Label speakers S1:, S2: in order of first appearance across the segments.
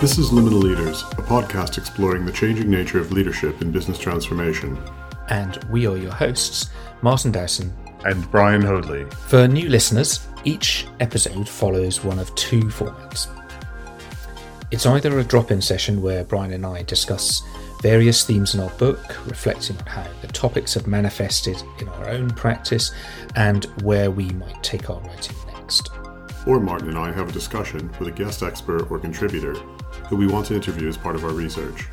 S1: This is Liminal Leaders, a podcast exploring the changing nature of leadership in business transformation.
S2: And we are your hosts, Martin Dowson
S1: and Brian Hoadley.
S2: For new listeners, each episode follows one of two formats. It's either a drop in session where Brian and I discuss various themes in our book, reflecting on how the topics have manifested in our own practice and where we might take our writing next.
S1: Or Martin and I have a discussion with a guest expert or contributor who we want to interview as part of our research.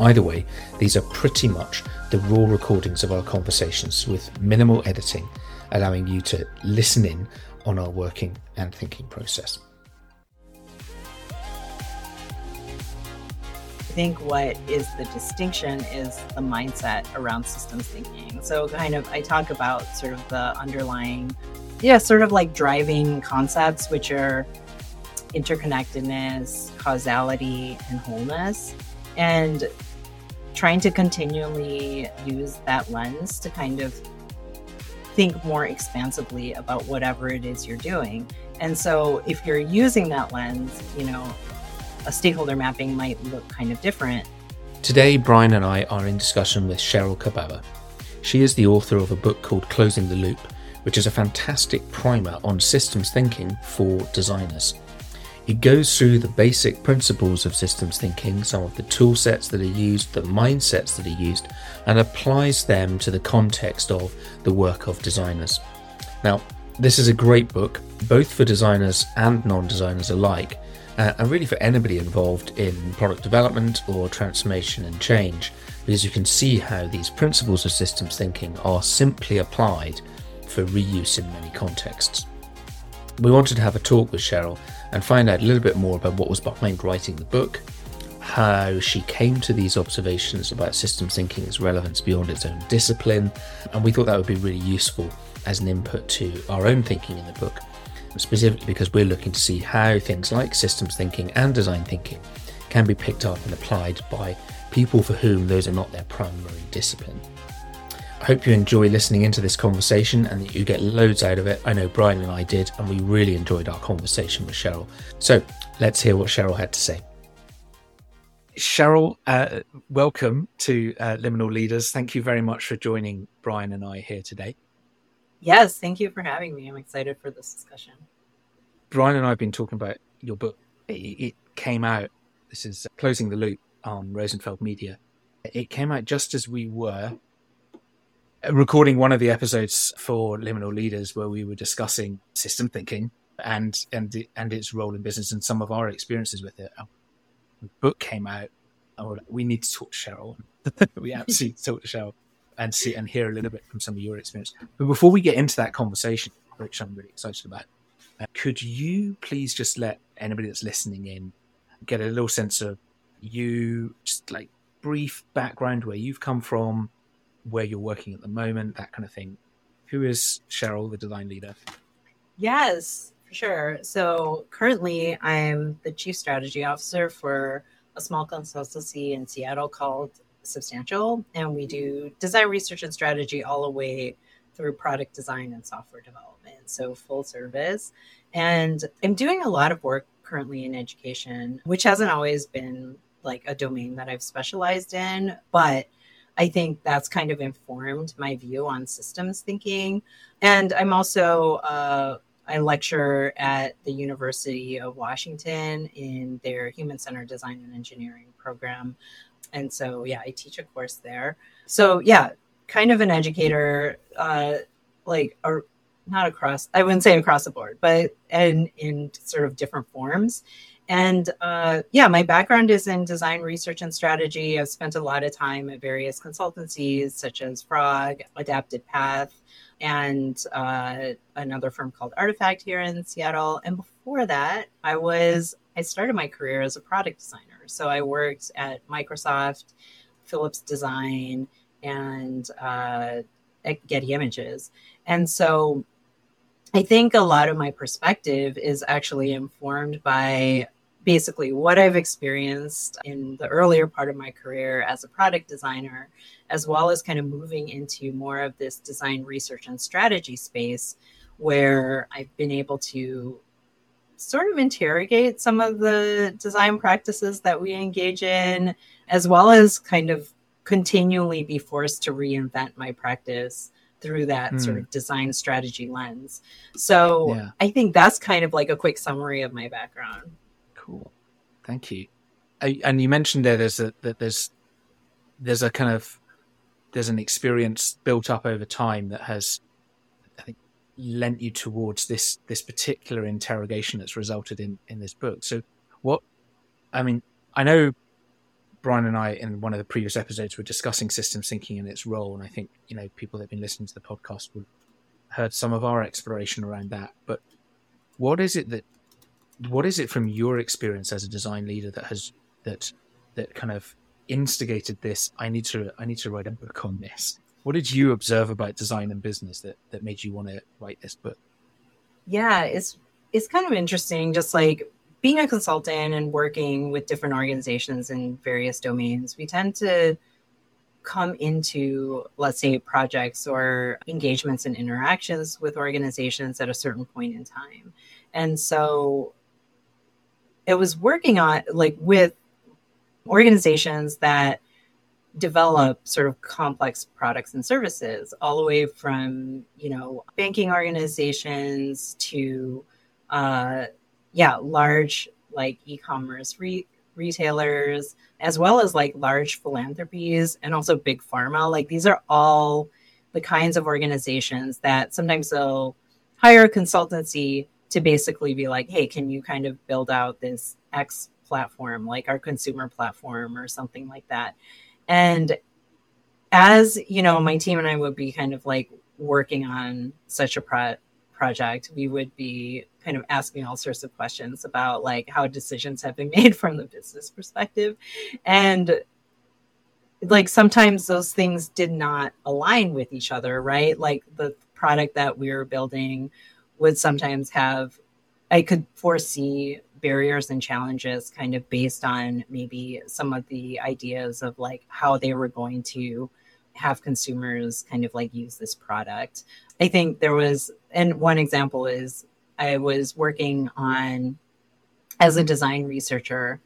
S2: Either way, these are pretty much the raw recordings of our conversations with minimal editing, allowing you to listen in on our working and thinking process.
S3: Think what is the distinction is the mindset around systems thinking. So, kind of, I talk about sort of the underlying, yeah, sort of like driving concepts, which are interconnectedness, causality, and wholeness. And trying to continually use that lens to kind of think more expansively about whatever it is you're doing. And so if you're using that lens, you know, a stakeholder mapping might look kind of different.
S2: Today, Brian and I are in discussion with Sheryl Cababa. She is the author of a book called Closing the Loop, which is a fantastic primer on systems thinking for designers. It goes through the basic principles of systems thinking, some of the tool sets that are used, the mindsets that are used, and applies them to the context of the work of designers. Now, this is a great book, both for designers and non designers alike, uh, and really for anybody involved in product development or transformation and change, because you can see how these principles of systems thinking are simply applied for reuse in many contexts. We wanted to have a talk with Sheryl and find out a little bit more about what was behind writing the book, how she came to these observations about systems thinking's relevance beyond its own discipline, and we thought that would be really useful as an input to our own thinking in the book, specifically because we're looking to see how things like systems thinking and design thinking can be picked up and applied by people for whom those are not their primary discipline. I hope you enjoy listening into this conversation and that you get loads out of it. I know Brian and I did, and we really enjoyed our conversation with Sheryl. So let's hear what Sheryl had to say. Sheryl, uh, welcome to uh, Liminal Leaders. Thank you very much for joining Brian and I here today.
S3: Yes, thank you for having me. I'm excited for this discussion.
S2: Brian and I have been talking about your book. It, it came out, this is Closing the Loop on Rosenfeld Media. It came out just as we were recording one of the episodes for Liminal Leaders where we were discussing system thinking and and and its role in business and some of our experiences with it. The book came out. Oh, we need to talk to Sheryl. we absolutely talk to Sheryl and see and hear a little bit from some of your experience. But before we get into that conversation, which I'm really excited about, uh, could you please just let anybody that's listening in get a little sense of you, just like brief background where you've come from, where you're working at the moment, that kind of thing. Who is Sheryl, the design leader?
S3: Yes, for sure. So currently, I'm the chief strategy officer for a small consultancy in Seattle called Substantial, and we do design research and strategy all the way through product design and software development. So full service. And I'm doing a lot of work currently in education, which hasn't always been like a domain that I've specialized in, but I think that's kind of informed my view on systems thinking. And I'm also, uh, I lecture at the University of Washington in their Human Centered Design and Engineering program. And so, yeah, I teach a course there. So, yeah, kind of an educator, uh, like, or not across, I wouldn't say across the board, but in, in sort of different forms. And uh, yeah, my background is in design research and strategy. I've spent a lot of time at various consultancies such as Frog, Adaptive Path, and uh, another firm called Artifact here in Seattle. And before that, I was I started my career as a product designer. So I worked at Microsoft, Philips Design, and uh, Getty Images. And so I think a lot of my perspective is actually informed by basically what I've experienced in the earlier part of my career as a product designer, as well as kind of moving into more of this design research and strategy space where I've been able to sort of interrogate some of the design practices that we engage in, as well as kind of continually be forced to reinvent my practice through that mm. sort of design strategy lens. So yeah. I think that's kind of like a quick summary of my background.
S2: Cool, thank you. And you mentioned there there's a that there's there's a kind of there's an experience built up over time that has I think lent you towards this this particular interrogation that's resulted in in this book. So what I mean, I know Brian and I, in one of the previous episodes, were discussing systems thinking and its role, and I think you know people that have been listening to the podcast would heard some of our exploration around that. But what is it that what is it from your experience as a design leader that has that that kind of instigated this? I need to I need to write a book on this. What did you observe about design and business that that made you want to write this book?
S3: Yeah, it's it's kind of interesting. Just like being a consultant and working with different organizations in various domains, we tend to come into, let's say, projects or engagements and interactions with organizations at a certain point in time. And so it was working on, like, with organizations that develop sort of complex products and services, all the way from, you know, banking organizations to, uh, yeah, large like e-commerce re- retailers, as well as like large philanthropies and also big pharma. Like these are all the kinds of organizations that sometimes they'll hire a consultancy to basically be like, hey, can you kind of build out this X platform, like our consumer platform or something like that? And as you know, my team and I would be kind of like working on such a pro- project, we would be kind of asking all sorts of questions about like how decisions have been made from the business perspective. And like sometimes those things did not align with each other, right? Like the product that we were building would sometimes have, I could foresee barriers and challenges kind of based on maybe some of the ideas of like how they were going to have consumers kind of like use this product. I think there was, and one example is I was working on as a design researcher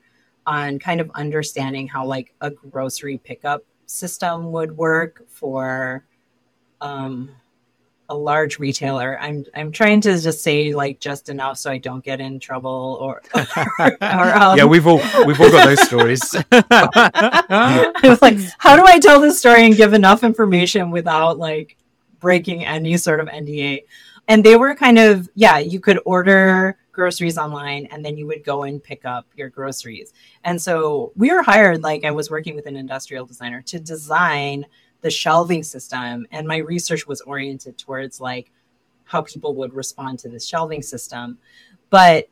S3: on kind of understanding how like a grocery pickup system would work for um, a large retailer. I'm I'm trying to just say like just enough so I don't get in trouble or, or,
S2: or um... yeah, we've all we've all got those stories.
S3: I was like, how do I tell this story and give enough information without like breaking any sort of NDA? And they were kind of yeah, you could order groceries online and then you would go and pick up your groceries. And so we were hired like I was working with an industrial designer to design the shelving system and my research was oriented towards like how people would respond to this shelving system but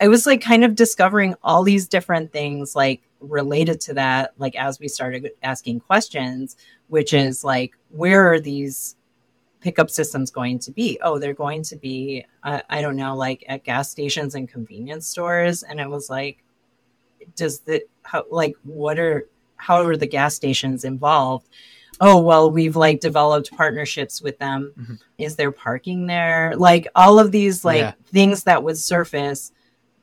S3: i was like kind of discovering all these different things like related to that like as we started asking questions which is like where are these pickup systems going to be oh they're going to be uh, i don't know like at gas stations and convenience stores and it was like does the how like what are how are the gas stations involved? Oh, well, we've like developed partnerships with them. Mm-hmm. Is there parking there? Like all of these like yeah. things that would surface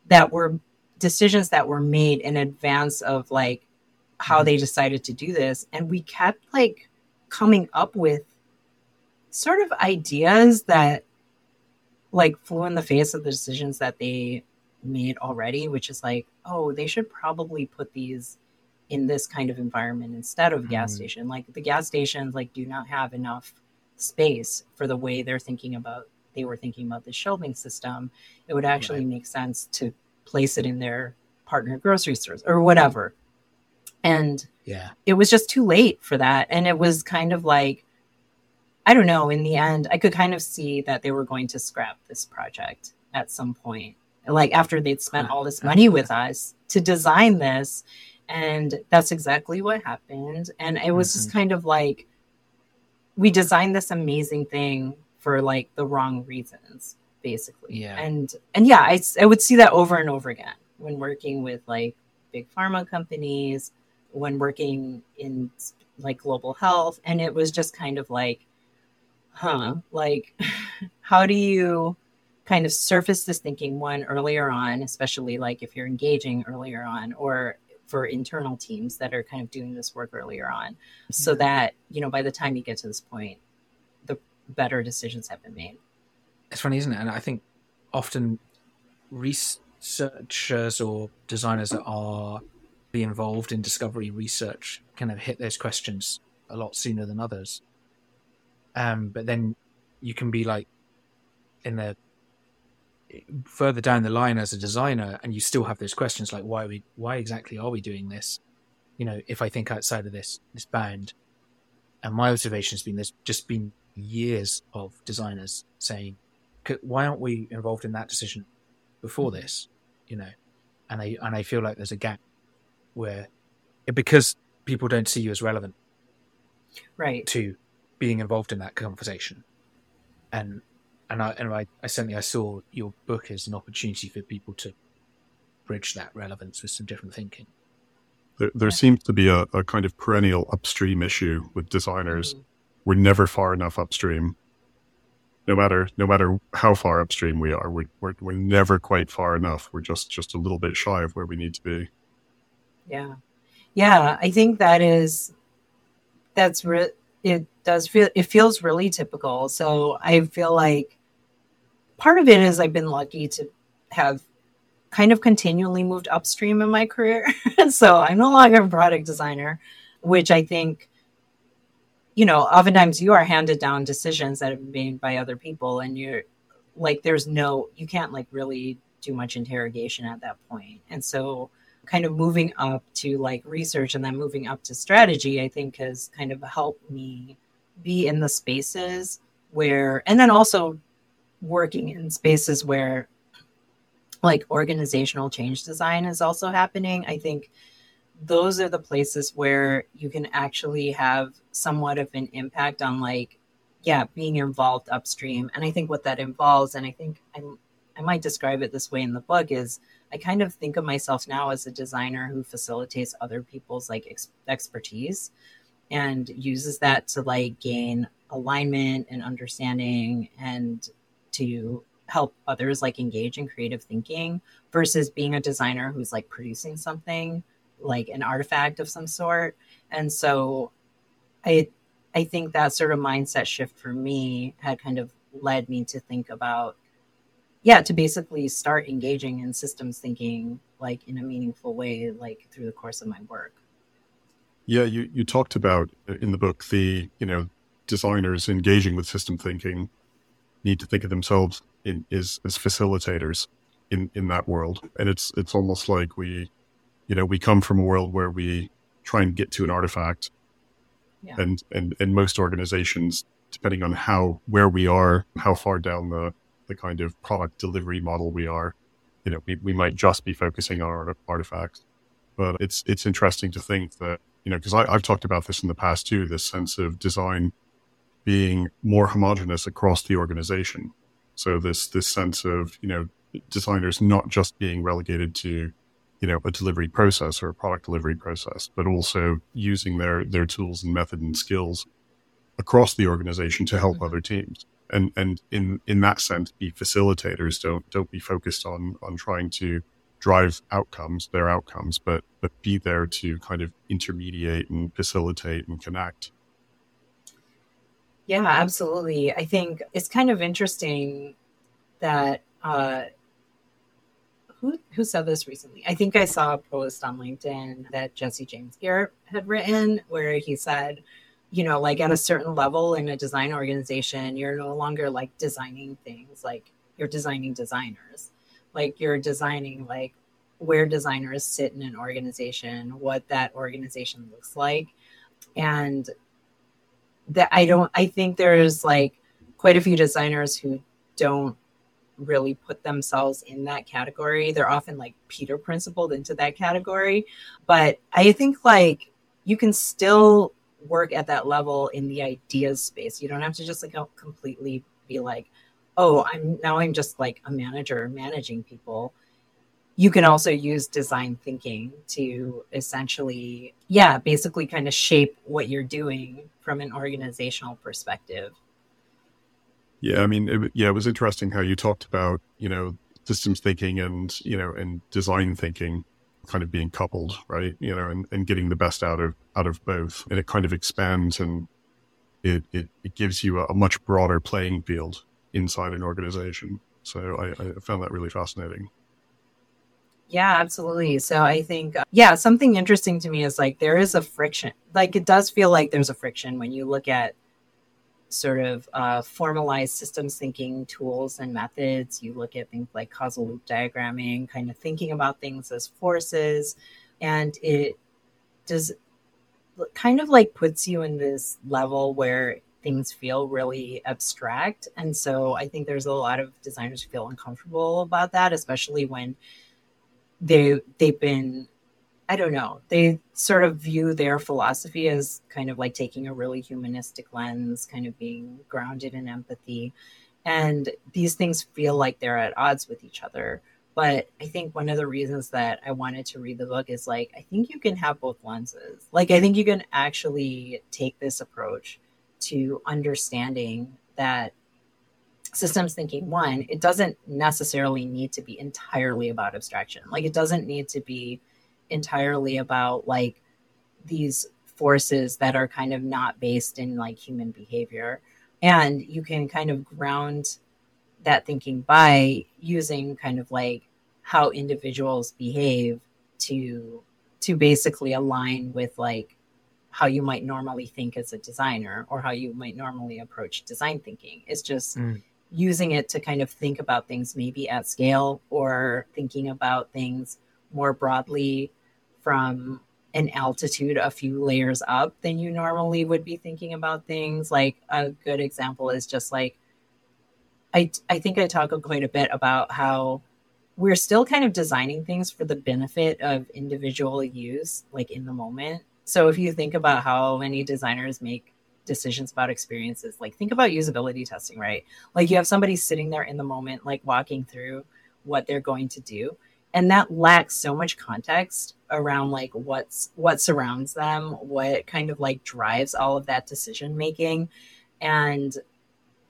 S3: that were decisions that were made in advance of like how mm-hmm. they decided to do this. And we kept like coming up with sort of ideas that like flew in the face of the decisions that they made already, which is like, oh, they should probably put these in this kind of environment instead of gas mm. station. Like the gas stations like do not have enough space for the way they're thinking about they were thinking about the shelving system. It would actually right. make sense to place it in their partner grocery stores or whatever. And
S2: yeah,
S3: it was just too late for that. And it was kind of like, I don't know, in the end, I could kind of see that they were going to scrap this project at some point. Like after they'd spent all this money with us to design this, and that's exactly what happened. And it was mm-hmm. just kind of like we designed this amazing thing for like the wrong reasons, basically.
S2: Yeah.
S3: And and yeah, I, I would see that over and over again. when working with like big pharma companies, when working in like global health. And it was just kind of like, huh, like, how do you kind of surface this thinking one earlier on, especially like if you're engaging earlier on, or for internal teams that are kind of doing this work earlier on, so mm-hmm. that, you know, by the time you get to this point, the better decisions have been made.
S2: It's funny, isn't it? And I think often researchers or designers that are be involved in discovery research kind of hit those questions a lot sooner than others. Um, but then you can be like in the further down the line as a designer, and you still have those questions like why we why exactly are we doing this? You know, if I think outside of this this bound, and my observation has been there's just been years of designers saying, why aren't we involved in that decision before this? You know, and I and I feel like there's a gap where because people don't see you as relevant,
S3: right,
S2: to being involved in that conversation, and and I and I, I certainly I saw your book as an opportunity for people to bridge that relevance with some different thinking.
S1: There, there yeah. seems to be a, a, kind of perennial upstream issue with designers. Mm-hmm. We're never far enough upstream. No matter no matter how far upstream we are, we're, we're we're never quite far enough. We're just just a little bit shy of where we need to be.
S3: Yeah, yeah. I think that is that's re- it does feel it feels really typical. So I feel like part of it is I've been lucky to have kind of continually moved upstream in my career. so I'm no longer a product designer, which I think, you know, oftentimes you are handed down decisions that have been made by other people and you're like, there's no, you can't like really do much interrogation at that point. And so kind of moving up to like research and then moving up to strategy, I think has kind of helped me be in the spaces where, and then also working in spaces where like organizational change design is also happening. I think those are the places where you can actually have somewhat of an impact on like yeah being involved upstream and i think what that involves and i think i i might describe it this way in the book is i kind of think of myself now as a designer who facilitates other people's like ex- expertise and uses that to like gain alignment and understanding and to help others like engage in creative thinking versus being a designer who's like producing something like an artifact of some sort. And so i i think that sort of mindset shift for me had kind of led me to think about yeah to basically start engaging in systems thinking like in a meaningful way like through the course of my work
S1: yeah you you talked about uh, in the book the you know designers engaging with system thinking need to think of themselves in, as, as facilitators in, in that world. And it's, it's almost like we, you know, we come from a world where we try and get to an artifact yeah. and, and, and most organizations, depending on how, where we are, how far down the, the kind of product delivery model we are, you know, we, we might just be focusing on our artifacts. But it's, it's interesting to think that, you know, because I've talked about this in the past too, this sense of design being more homogenous across the organization. So this this sense of you know designers not just being relegated to you know a delivery process or a product delivery process, but also using their their tools and method and skills across the organization to help mm-hmm. other teams. And and in in that sense, be facilitators. Don't don't be focused on on trying to drive outcomes, their outcomes, but but be there to kind of intermediate and facilitate and connect
S3: yeah, absolutely. I think it's kind of interesting that uh, who who said this recently? I think I saw a post on LinkedIn that Jesse James Garrett had written where he said, you know, like at a certain level in a design organization, you're no longer like designing things, like you're designing designers. Like you're designing like where designers sit in an organization, what that organization looks like. And that I don't I think there's like quite a few designers who don't really put themselves in that category. They're often like Peter principled into that category. But I think like you can still work at that level in the ideas space. You don't have to just like completely be like, oh, I'm now I'm just like a manager managing people. you can also use design thinking to essentially, yeah, basically kind of shape what you're doing from an organizational perspective.
S1: Yeah, I mean, it, yeah, it was interesting how you talked about, you know, systems thinking and, you know, and design thinking kind of being coupled, right? You know, and, and getting the best out of out of both. And it kind of expands and it, it, it gives you a, a much broader playing field inside an organization. So I, I found that really fascinating.
S3: Yeah, absolutely. So I think, uh, yeah, something interesting to me is like there is a friction. Like it does feel like there's a friction when you look at sort of uh, formalized systems thinking tools and methods. You look at things like causal loop diagramming, kind of thinking about things as forces. And it does kind of like puts you in this level where things feel really abstract. And so I think there's a lot of designers who feel uncomfortable about that, especially when they they've been I don't know. They sort of view their philosophy as kind of like taking a really humanistic lens, kind of being grounded in empathy. And these things feel like they're at odds with each other. But I think one of the reasons that I wanted to read the book is like, I think you can have both lenses. Like, I think you can actually take this approach to understanding that systems thinking one it doesn't necessarily need to be entirely about abstraction like it doesn't need to be entirely about like these forces that are kind of not based in like human behavior. And you can kind of ground that thinking by using kind of like how individuals behave to to basically align with like how you might normally think as a designer or how you might normally approach design thinking. It's just mm. using it to kind of think about things maybe at scale or thinking about things more broadly from an altitude a few layers up than you normally would be thinking about things. Like a good example is just like I I think I talk quite a bit about how we're still kind of designing things for the benefit of individual use like in the moment. So if you think about how many designers make decisions about experiences. Like think about usability testing, right? Like you have somebody sitting there in the moment, like walking through what they're going to do. And that lacks so much context around like what's what surrounds them, what kind of like drives all of that decision making. And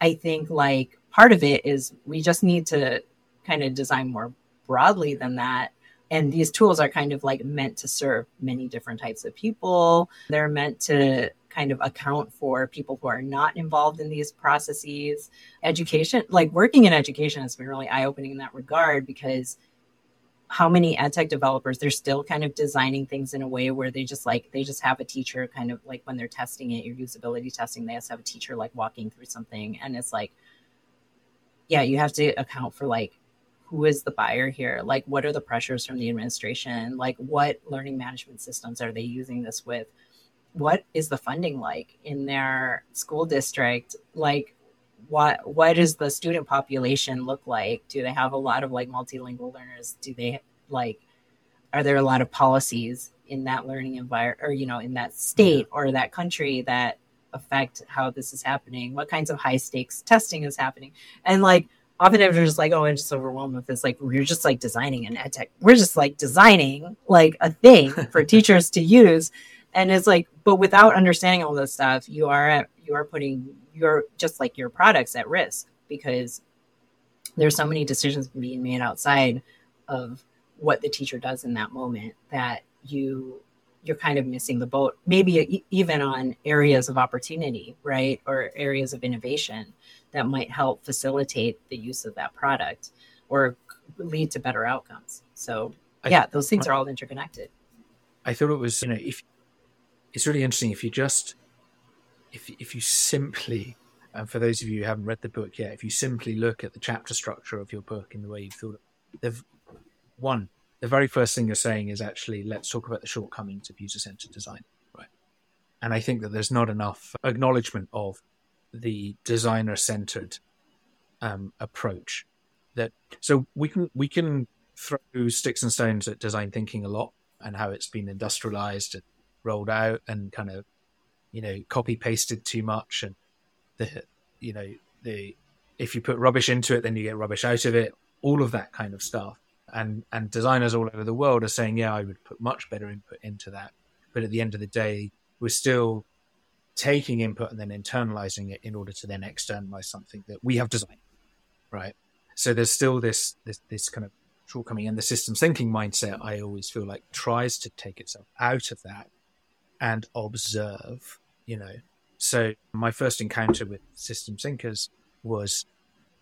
S3: I think like part of it is we just need to kind of design more broadly than that and these tools are kind of like meant to serve many different types of people they're meant to kind of account for people who are not involved in these processes. Education, like working in education, has been really eye opening in that regard because how many ed tech developers they're still kind of designing things in a way where they just like they just have a teacher kind of like when they're testing it your usability testing they to have a teacher like walking through something and it's like yeah you have to account for like who is the buyer here? Like what are the pressures from the administration? Like what learning management systems are they using this with? What is the funding like in their school district? Like what what does the student population look like do they have a lot of like multilingual learners do they like are there a lot of policies in that learning environment or you know in that state or that country that affect how this is happening what kinds of high stakes testing is happening and like often I'm just like, oh, I'm just overwhelmed with this. Like, we're just like designing an ed tech. We're just like designing like a thing for teachers to use and it's like but without understanding all this stuff you are at, you are putting your just like your products at risk because there's so many decisions being made outside of what the teacher does in that moment that you you're kind of missing the boat maybe even on areas of opportunity right? Or areas of innovation that might help facilitate the use of that product or lead to better outcomes. So yeah those things are all interconnected.
S2: I thought it was you know if it's really interesting if you just if if you simply and for those of you who haven't read the book yet, if you simply look at the chapter structure of your book in the way you've thought, they've one the very first thing you're saying is actually let's talk about the shortcomings of user-centered design, right? And I think that there's not enough acknowledgement of the designer-centered um, approach. That so we can we can throw sticks and stones at design thinking a lot and how it's been industrialized and rolled out and kind of you know copy pasted too much and the you know the if you put rubbish into it then you get rubbish out of it all of that kind of stuff and and designers all over the world are saying, yeah, I would put much better input into that. But at the end of the day, we're still taking input and then internalizing it in order to then externalize something that we have designed, right? So there's still this this this kind of shortcoming, and the systems thinking mindset. I always feel like tries to take itself out of that and observe. You know, so my first encounter with system thinkers was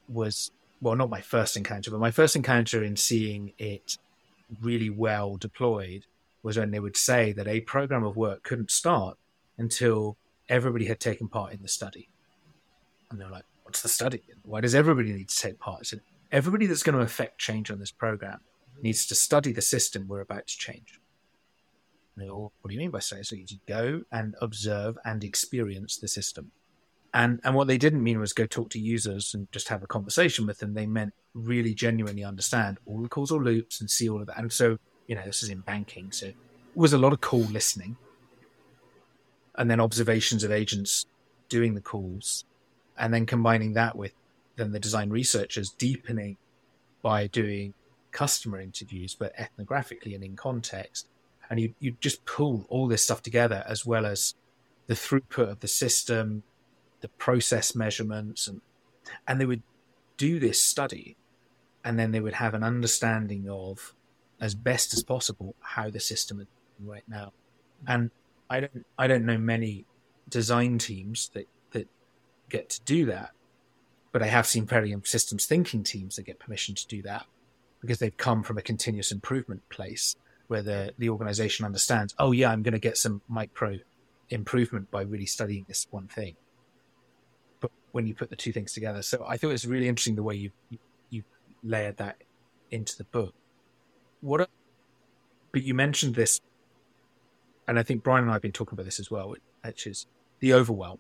S2: was well, not my first encounter, but my first encounter in seeing it really well deployed was when they would say that a program of work couldn't start until everybody had taken part in the study. And they're like, what's the study? Why does everybody need to take part? So everybody that's going to affect change on this program needs to study the system we're about to change. All, what do you mean by study? So you go and observe and experience the system. And and what they didn't mean was go talk to users and just have a conversation with them. They meant really genuinely understand all the causal loops and see all of that. And so, you know, this is in banking. So it was a lot of call listening. And then observations of agents doing the calls. And then combining that with then the design researchers deepening by doing customer interviews, but ethnographically and in context. And you, you just pull all this stuff together as well as the throughput of the system, the process measurements and and they would do this study and then they would have an understanding of as best as possible how the system is right now. And i don't i don't know many design teams that that get to do that but i have seen very systems thinking teams that get permission to do that because they've come from a continuous improvement place where the the organization understands oh yeah i'm going to get some micro improvement by really studying this one thing But when you put the two things together. So I thought it was really interesting the way you you layered that into the book. What? A, but you mentioned this, and I think Brian and I have been talking about this as well, which is the overwhelm.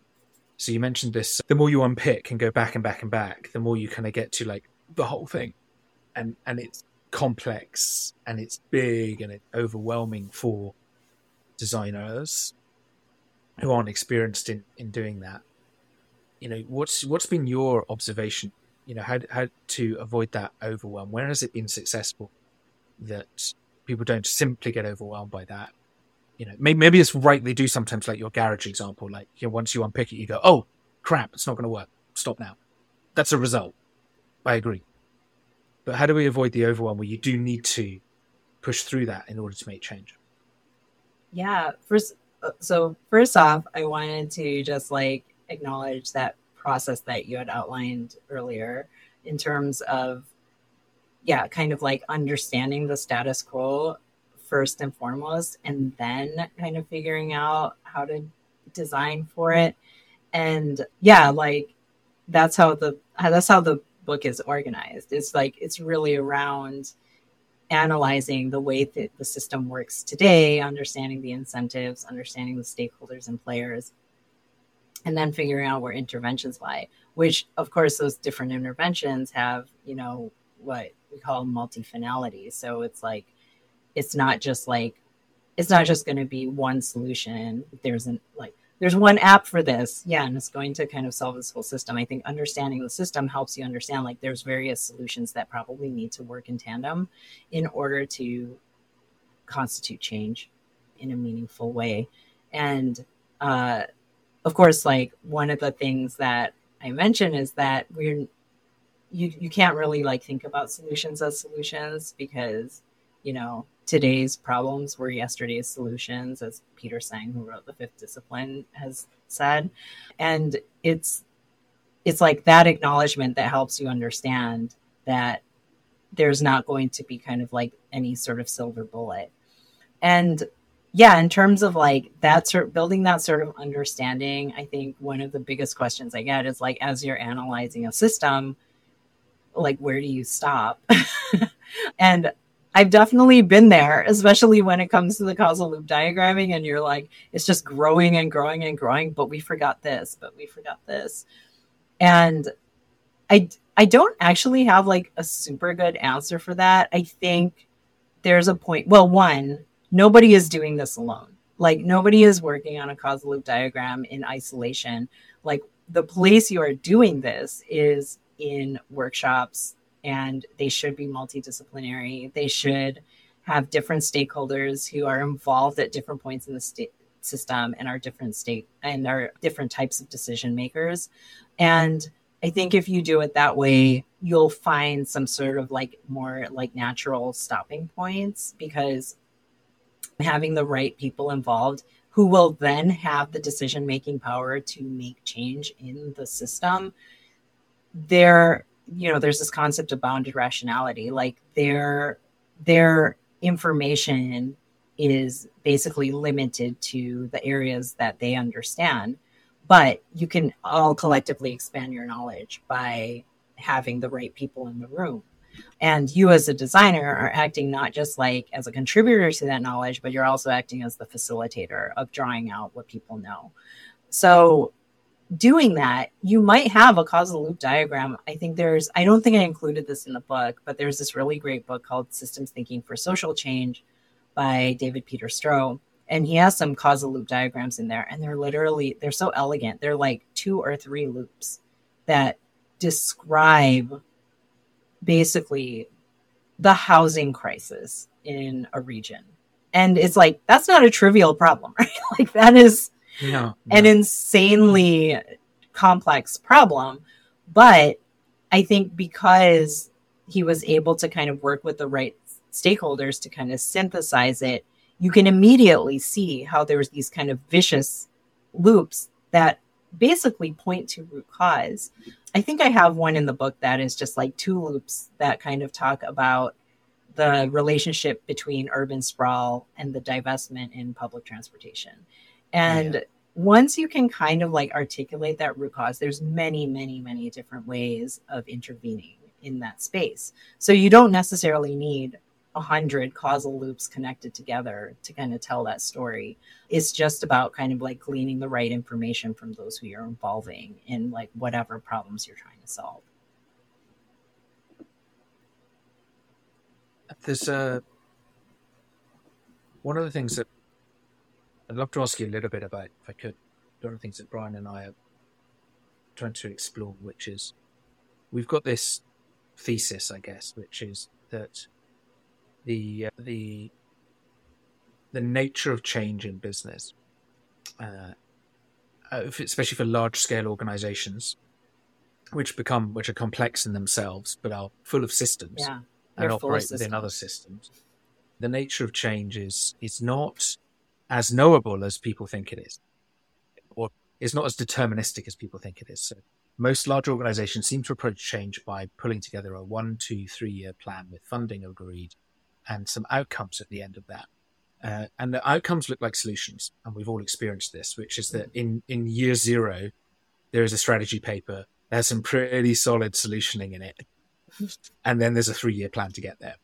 S2: So you mentioned this. The more you unpick and go back and back and back, the more you kind of get to like the whole thing, and and it's complex and it's big and it's overwhelming for designers who aren't experienced in in doing that. You know what's what's been your observation? You know how how to avoid that overwhelm? Where has it been successful that people don't simply get overwhelmed by that? You know maybe, maybe it's right they do sometimes like your garage example like you know, once you unpick it you go oh crap it's not going to work. Stop now. That's a result. I agree but how do we avoid the overwhelm where you do need to push through that in order to make change?
S3: Yeah first uh, so first off i wanted to just like acknowledge that process that you had outlined earlier in terms of yeah kind of like understanding the status quo first and foremost and then kind of figuring out how to design for it. And yeah like that's how the that's how the book is organized. It's like it's really around analyzing the way that the system works today understanding the incentives understanding the stakeholders and players and then figuring out where interventions lie which of course those different interventions have you know what we call multi-finality. So it's like it's not just like it's not just going to be one solution. There's an like there's one app for this. Yeah. And it's going to kind of solve this whole system. I think understanding the system helps you understand like there's various solutions that probably need to work in tandem in order to constitute change in a meaningful way. And uh, of course, like one of the things that I mentioned is that we're you you can't really like think about solutions as solutions because you know today's problems were yesterday's solutions, as Peter Senge, who wrote the Fifth Discipline, has said, and it's it's like that acknowledgement that helps you understand that there's not going to be kind of like any sort of silver bullet. And yeah, in terms of like that sort building that sort of understanding, I think one of the biggest questions I get is like as you're analyzing a system, like where do you stop? and I've definitely been there, especially when it comes to the causal loop diagramming, and you're like, it's just growing and growing and growing, but we forgot this, but we forgot this. And I I don't actually have like a super good answer for that. I think there's a point. Well, one, nobody is doing this alone. Like nobody is working on a causal loop diagram in isolation. Like the place you are doing this is in workshops and they should be multidisciplinary. They should have different stakeholders who are involved at different points in the state system and are different state and are different types of decision makers. And I think if you do it that way, you'll find some sort of like more like natural stopping points because having the right people involved who will then have the decision making power to make change in the system there you know there's this concept of bounded rationality like their their information is basically limited to the areas that they understand but you can all collectively expand your knowledge by having the right people in the room. And you as a designer are acting not just like as a contributor to that knowledge but you're also acting as the facilitator of drawing out what people know. So doing that you might have a causal loop diagram. I think there's i don't think i included this in the book but there's this really great book called systems thinking for social change by david peter stroh. And he has some causal loop diagrams in there and they're literally they're so elegant. They're like two or three loops that describe basically the housing crisis in a region. And it's like that's not a trivial problem right? Like that is
S2: no, no.
S3: an insanely complex problem but i think because he was able to kind of work with the right stakeholders to kind of synthesize it you can immediately see how there's these kind of vicious loops that basically point to root cause. I think I have one in the book that is just like two loops that kind of talk about the relationship between urban sprawl and the divestment in public transportation. And yeah. once you can kind of like articulate that root cause, there's many, many, many different ways of intervening in that space. So you don't necessarily need a hundred causal loops connected together to kind of tell that story. It's just about kind of like gleaning the right information from those who you're involving in like whatever problems you're trying to solve.
S2: There's a uh, one of the things that I'd love to ask you a little bit about, if I could. One of the things that Brian and I are trying to explore, which is we've got this thesis, I guess, which is that the uh, the the nature of change in business, uh, uh especially for large scale organizations, which become which are complex in themselves but are full of systems
S3: yeah,
S2: and operate within other systems. The nature of change is is not as knowable as people think it is, or it's not as deterministic as people think it is. So most large organizations seem to approach change by pulling together a one, two, three year plan with funding agreed and some outcomes at the end of that. Uh, and the outcomes look like solutions, and we've all experienced this, which is that in, in year zero, there is a strategy paper that has some pretty solid solutioning in it, and then there's a three year plan to get there.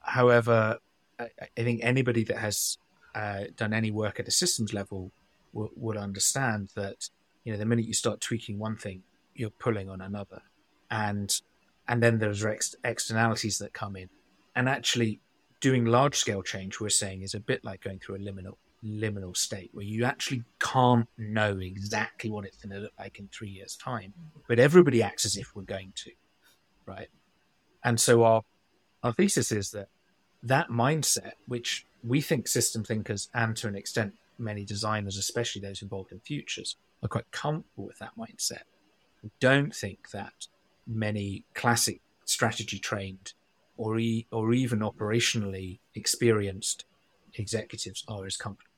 S2: However, I, I think anybody that has uh, done any work at a systems level will, will understand that you know the minute you start tweaking one thing, you're pulling on another, and and then there's ex- externalities that come in. And actually doing large scale change we're saying is a bit like going through a liminal liminal state where you actually can't know exactly what it's going to look like in three years time but everybody acts as if we're going to right? And so our our thesis is that that mindset which we think system thinkers and to an extent many designers especially those involved in futures are quite comfortable with that mindset we don't think that many classic strategy trained or, e- or even operationally experienced executives are as comfortable.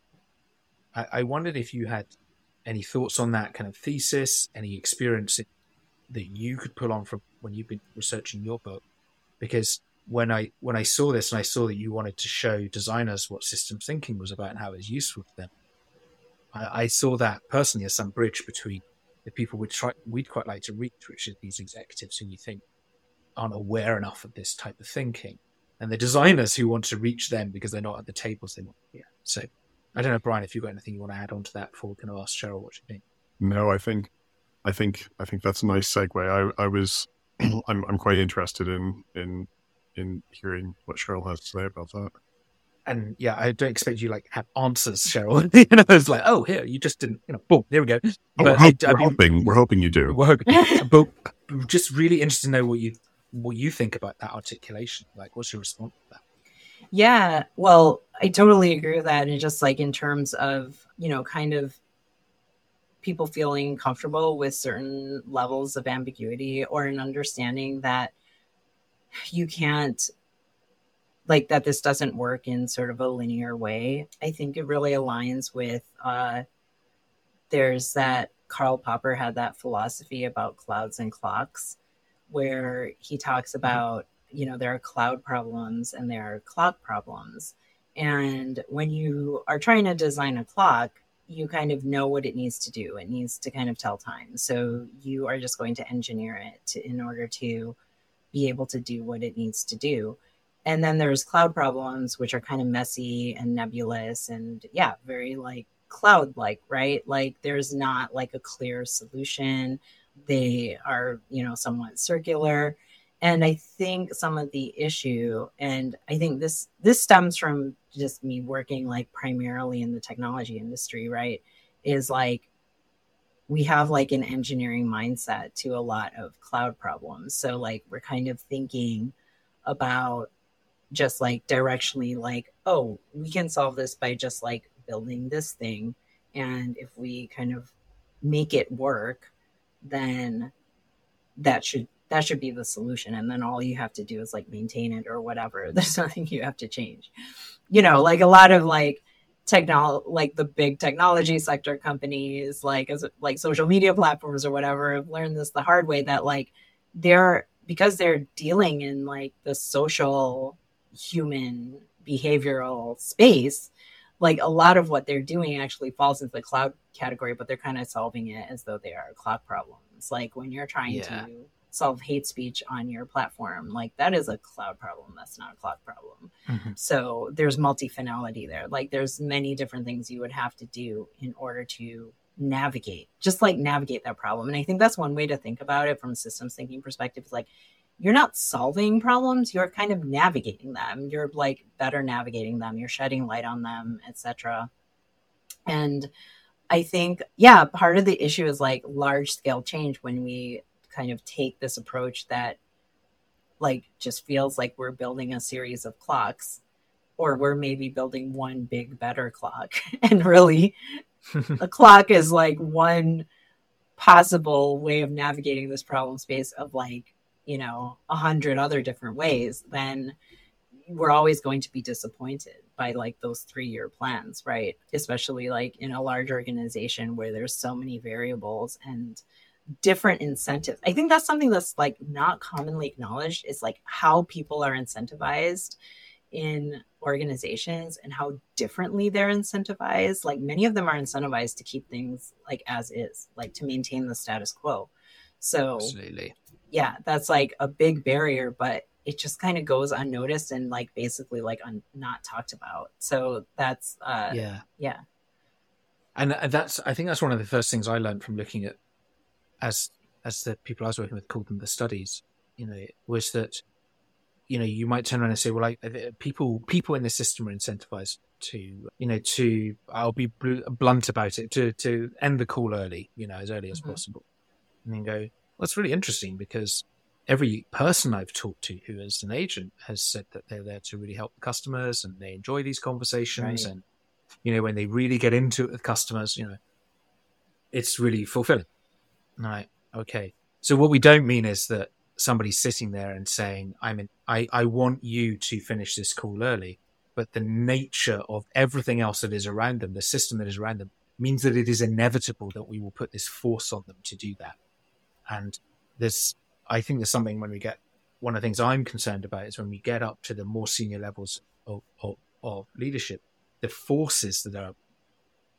S2: I-, I wondered if you had any thoughts on that kind of thesis, any experience that you could pull on from when you've been researching your book, because when I when I saw this and I saw that you wanted to show designers what systems thinking was about and how it was useful to them, I, I saw that personally as some bridge between the people we'd try we'd quite like to reach, which is these executives who you think aren't aware enough of this type of thinking, and the designers who want to reach them because they're not at the tables they want. Yeah. So I don't know, Brian, if you've got anything you want to add on to that before we can ask Sheryl what she think.
S1: No, I think, I think, I think that's a nice segue. I, I was, I'm, I'm quite interested in, in, in hearing what Sheryl has to say about that.
S2: And yeah, I don't expect you like have answers, Sheryl. you know, it's like, oh, here you just didn't, you know, boom, there we go.
S1: Oh, but we're, I, we're mean, hoping, we're hoping you do.
S2: We're hoping, but just really interested to know what you what you think about that articulation. Like, what's your response to that?
S3: Yeah, well, I totally agree with that. And just like in terms of, you know, kind of people feeling comfortable with certain levels of ambiguity or an understanding that you can't like that this doesn't work in sort of a linear way i think it really aligns with uh there's that karl popper had that philosophy about clouds and clocks where he talks about you know there are cloud problems and there are clock problems and when you are trying to design a clock you kind of know what it needs to do. It needs to kind of tell time. So you are just going to engineer it to, in order to be able to do what it needs to do. And then there's cloud problems, which are kind of messy and nebulous and yeah, very like cloud like, right? Like there's not like a clear solution. They are, you know, somewhat circular. And I think some of the issue, and I think this this stems from just me working like primarily in the technology industry, right? Is like we have like an engineering mindset to a lot of cloud problems. So like we're kind of thinking about just like directionally like, oh, we can solve this by just like building this thing. And if we kind of make it work, then that should that should be the solution and then all you have to do is like maintain it or whatever there's nothing you have to change you know like a lot of like technology like the big technology sector companies like as like social media platforms or whatever have learned this the hard way that like they're because they're dealing in like the social human behavioral space like a lot of what they're doing actually falls into the cloud category but they're kind of solving it as though they are cloud problems like when you're trying yeah. to solve hate speech on your platform. Like that is a cloud problem. That's not a cloud problem. Mm-hmm. so there's multi-finality there. Like there's many different things you would have to do in order to navigate just like navigate that problem. And i think that's one way to think about it from a systems thinking perspective is like you're not solving problems. You're kind of navigating them. You're like better navigating them. You're shedding light on them etc and i think yeah part of the issue is like large scale change when we kind of take this approach that like just feels like we're building a series of clocks or we're maybe building one big better clock. And really a clock is like one possible way of navigating this problem space of like you know a hundred other different ways then we're always going to be disappointed by like those three year plans right? Especially like in a large organization where there's so many variables and different incentives. I think that's something that's like not commonly acknowledged is like how people are incentivized in organizations and how differently they're incentivized. Like many of them are incentivized to keep things like as is, like to maintain the status quo. So Absolutely. yeah, that's like a big barrier, but it just kind of goes unnoticed and like basically like un- not talked about. So that's uh yeah. Yeah.
S2: And uh, that's I think that's one of the first things I learned from looking at as as the people I was working with called them the studies, you know, was that you know you might turn around and say, well, like people people in the system are incentivized to you know to I'll be blunt about it to to end the call early, you know, as early as mm-hmm. possible, and then go. Well, that's really interesting because every person I've talked to who is an agent has said that they're there to really help the customers and they enjoy these conversations right. and you know when they really get into it with customers, you know, it's really fulfilling. Right. Okay. So what we don't mean is that somebody's sitting there and saying, "I'm in, I I want you to finish this call early," but the nature of everything else that is around them, the system that is around them, means that it is inevitable that we will put this force on them to do that. And there's, I think there's something when we get one of the things I'm concerned about is when we get up to the more senior levels of, of, of leadership, the forces that are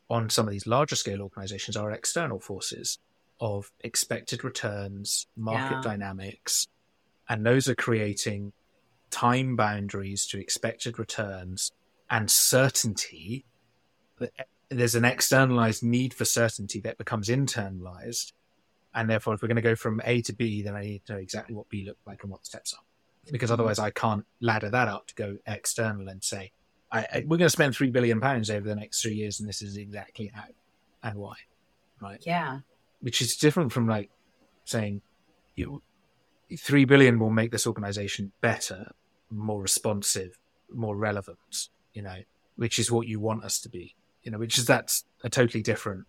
S2: on some of these larger scale organizations are external forces of expected returns, market yeah. dynamics, and those are creating time boundaries to expected returns and certainty. There's an externalized need for certainty that becomes internalized. And therefore, if we're going to go from A to B, then I need to know exactly what B looks like and what the steps are. Because otherwise, I can't ladder that up to go external and say, I, I, we're going to spend three billion pounds over the next three years, and this is exactly how and why. Right?
S3: Yeah
S2: which is different from like saying you three billion will make this organization better, more responsive, more relevant. You know, which is what you want us to be. You know, which is that's a totally different.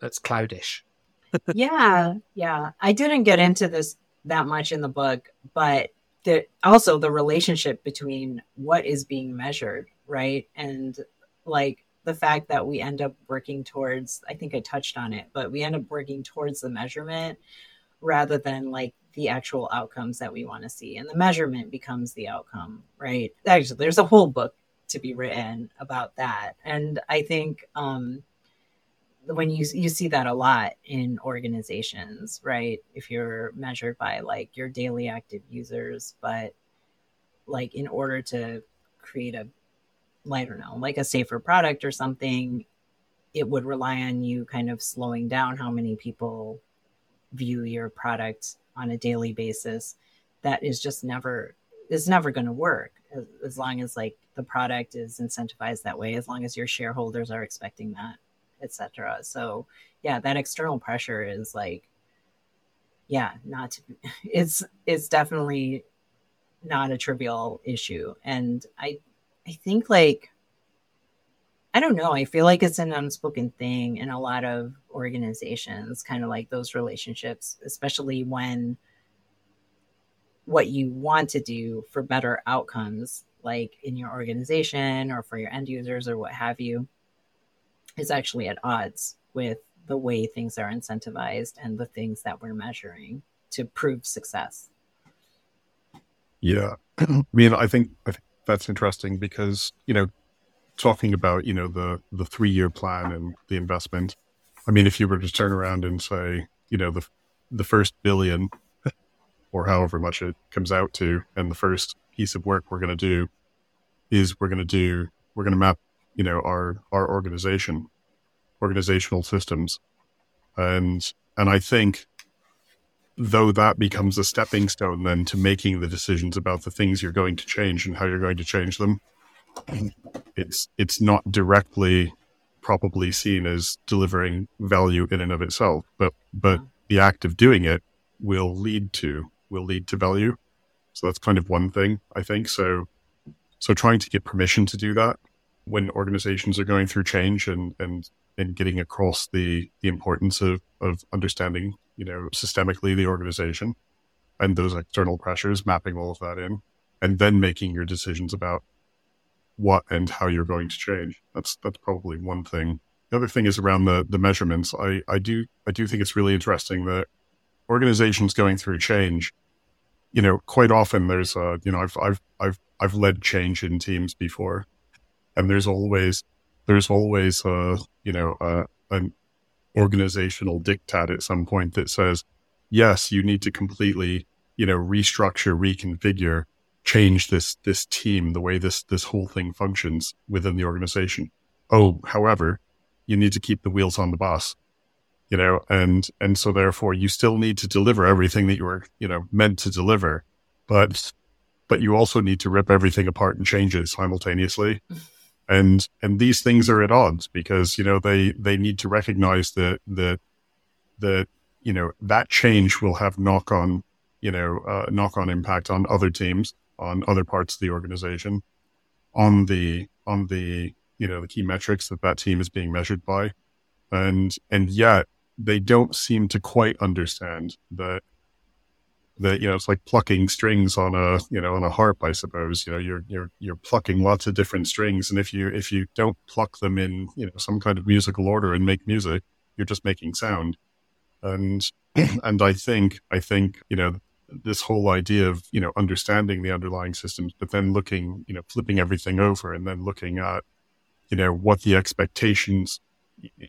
S2: That's cloudish.
S3: yeah, yeah. I didn't get into this that much in the book, but the also the relationship between what is being measured, right, and like the fact that we end up working towards. I think I touched on it, but we end up working towards the measurement rather than like the actual outcomes that we want to see, and the measurement becomes the outcome, right? Actually, there's a whole book to be written about that, and I think. um when you you see that a lot in organizations, right? If you're measured by like your daily active users, but like in order to create a I don't know, like a safer product or something, it would rely on you kind of slowing down how many people view your product on a daily basis. That is just never is never going to work as, as long as like the product is incentivized that way. As long as your shareholders are expecting that etc. So yeah, that external pressure is like, yeah, not to, it's it's definitely not a trivial issue, and I I think like I don't know. I feel like it's an unspoken thing in a lot of organizations, kind of like those relationships, especially when what you want to do for better outcomes, like in your organization or for your end users or what have you, is actually at odds with the way things are incentivized and the things that we're measuring to prove success.
S1: Yeah. I mean, I think, I think that's interesting because, you know, talking about, you know, the, the three year plan and the investment. I mean, if you were to turn around and say, you know, the, the first billion or however much it comes out to, and the first piece of work we're going to do is we're going to do, we're going to map you know our our organization organizational systems and and i think though that becomes a stepping stone then to making the decisions about the things you're going to change and how you're going to change them it's it's not directly probably seen as delivering value in and of itself but but the act of doing it will lead to will lead to value. So that's kind of one thing i think. So so trying to get permission to do that when organizations are going through change and and and getting across the the importance of of understanding you know systemically the organization and those external pressures mapping all of that in and then making your decisions about what and how you're going to change. That's that's probably one thing. The other thing is around the the measurements. I i do i do think it's really interesting that organizations going through change you know quite often there's a you know i've i've i've i've led change in teams before and there's always there's always a you know a, an organizational diktat at some point that says yes you need to completely you know restructure reconfigure change this this team the way this this whole thing functions within the organization. Oh however you need to keep the wheels on the bus you know and and so therefore you still need to deliver everything that you were you know meant to deliver but but you also need to rip everything apart and change it simultaneously and and these things are at odds because you know they they need to recognize that that that you know that change will have knock on you know uh, knock on impact on other teams on other parts of the organization on the on the you know the key metrics that that team is being measured by. And and yet they don't seem to quite understand that that you know it's like plucking strings on a you know on a harp i suppose. You know you're you're you're plucking lots of different strings and if you if you don't pluck them in you know some kind of musical order and make music you're just making sound. And and i think i think you know this whole idea of you know understanding the underlying systems but then looking you know flipping everything over and then looking at you know what the expectations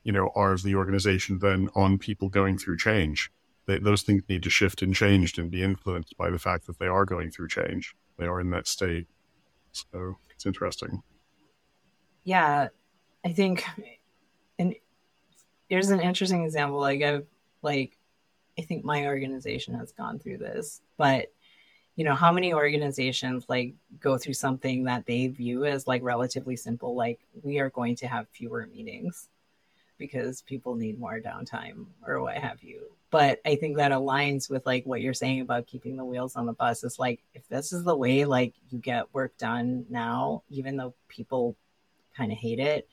S1: you know are of the organization then on people going through change they, those things need to shift and change and be influenced by the fact that they are going through change. They are in that state. So it's interesting.
S3: Yeah, I think, and here's an interesting example. Like I've like, I think my organization has gone through this, but you know how many organizations like go through something that they view as like relatively simple like we are going to have fewer meetings because people need more downtime or what have you but I think that aligns with like what you're saying about keeping the wheels on the bus. Is like if this is the way like you get work done now, even though people kind of hate it,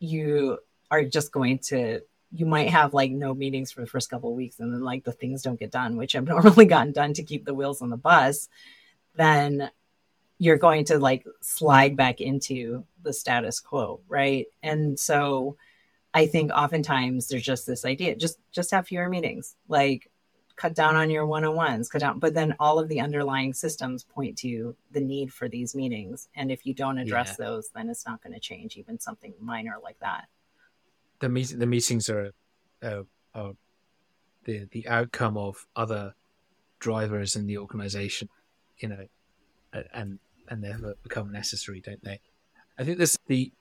S3: you are just going to you might have like no meetings for the first couple of weeks and then like the things don't get done which have normally gotten done to keep the wheels on the bus then you're going to like slide back into the status quo right and so i think oftentimes there's just this idea just just have fewer meetings like cut down on your one-on-ones cut down but then all of the underlying systems point to the need for these meetings and if you don't address yeah. those then it's not going to change even something minor like that
S2: the meet the meetings are, uh, are the the outcome of other drivers in the organization, you know, and and they become necessary, don't they? I think this the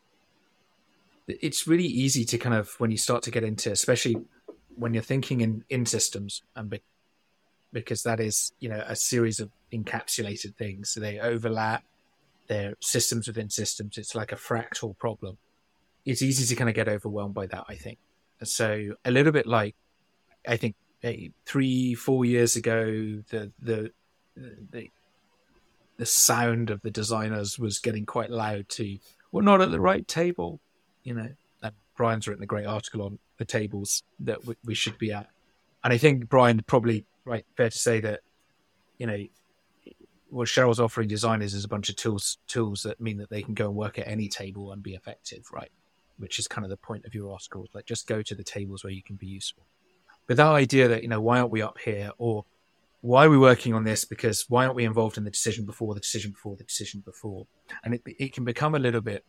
S2: it's really easy to kind of when you start to get into, especially when you're thinking in in systems and be, because that is you know a series of encapsulated things, so they overlap. They're systems within systems. It's like a fractal problem it's easy to kind of get overwhelmed by that. I think so. A little bit like I think three, four years ago, the the the the sound of the designers was getting quite loud. To we're not at the right table, you know. And Brian's written a great article on the tables that we, we should be at, and I think Brian probably right fair to say that you know what Sheryl's offering designers is a bunch of tools tools that mean that they can go and work at any table and be effective, right? which is kind of the point of your article. Like, just go to the tables where you can be useful. But that idea that, you know, why aren't we up here? Or why are we working on this? Because why aren't we involved in the decision before the decision before the decision before? And it, it can become a little bit,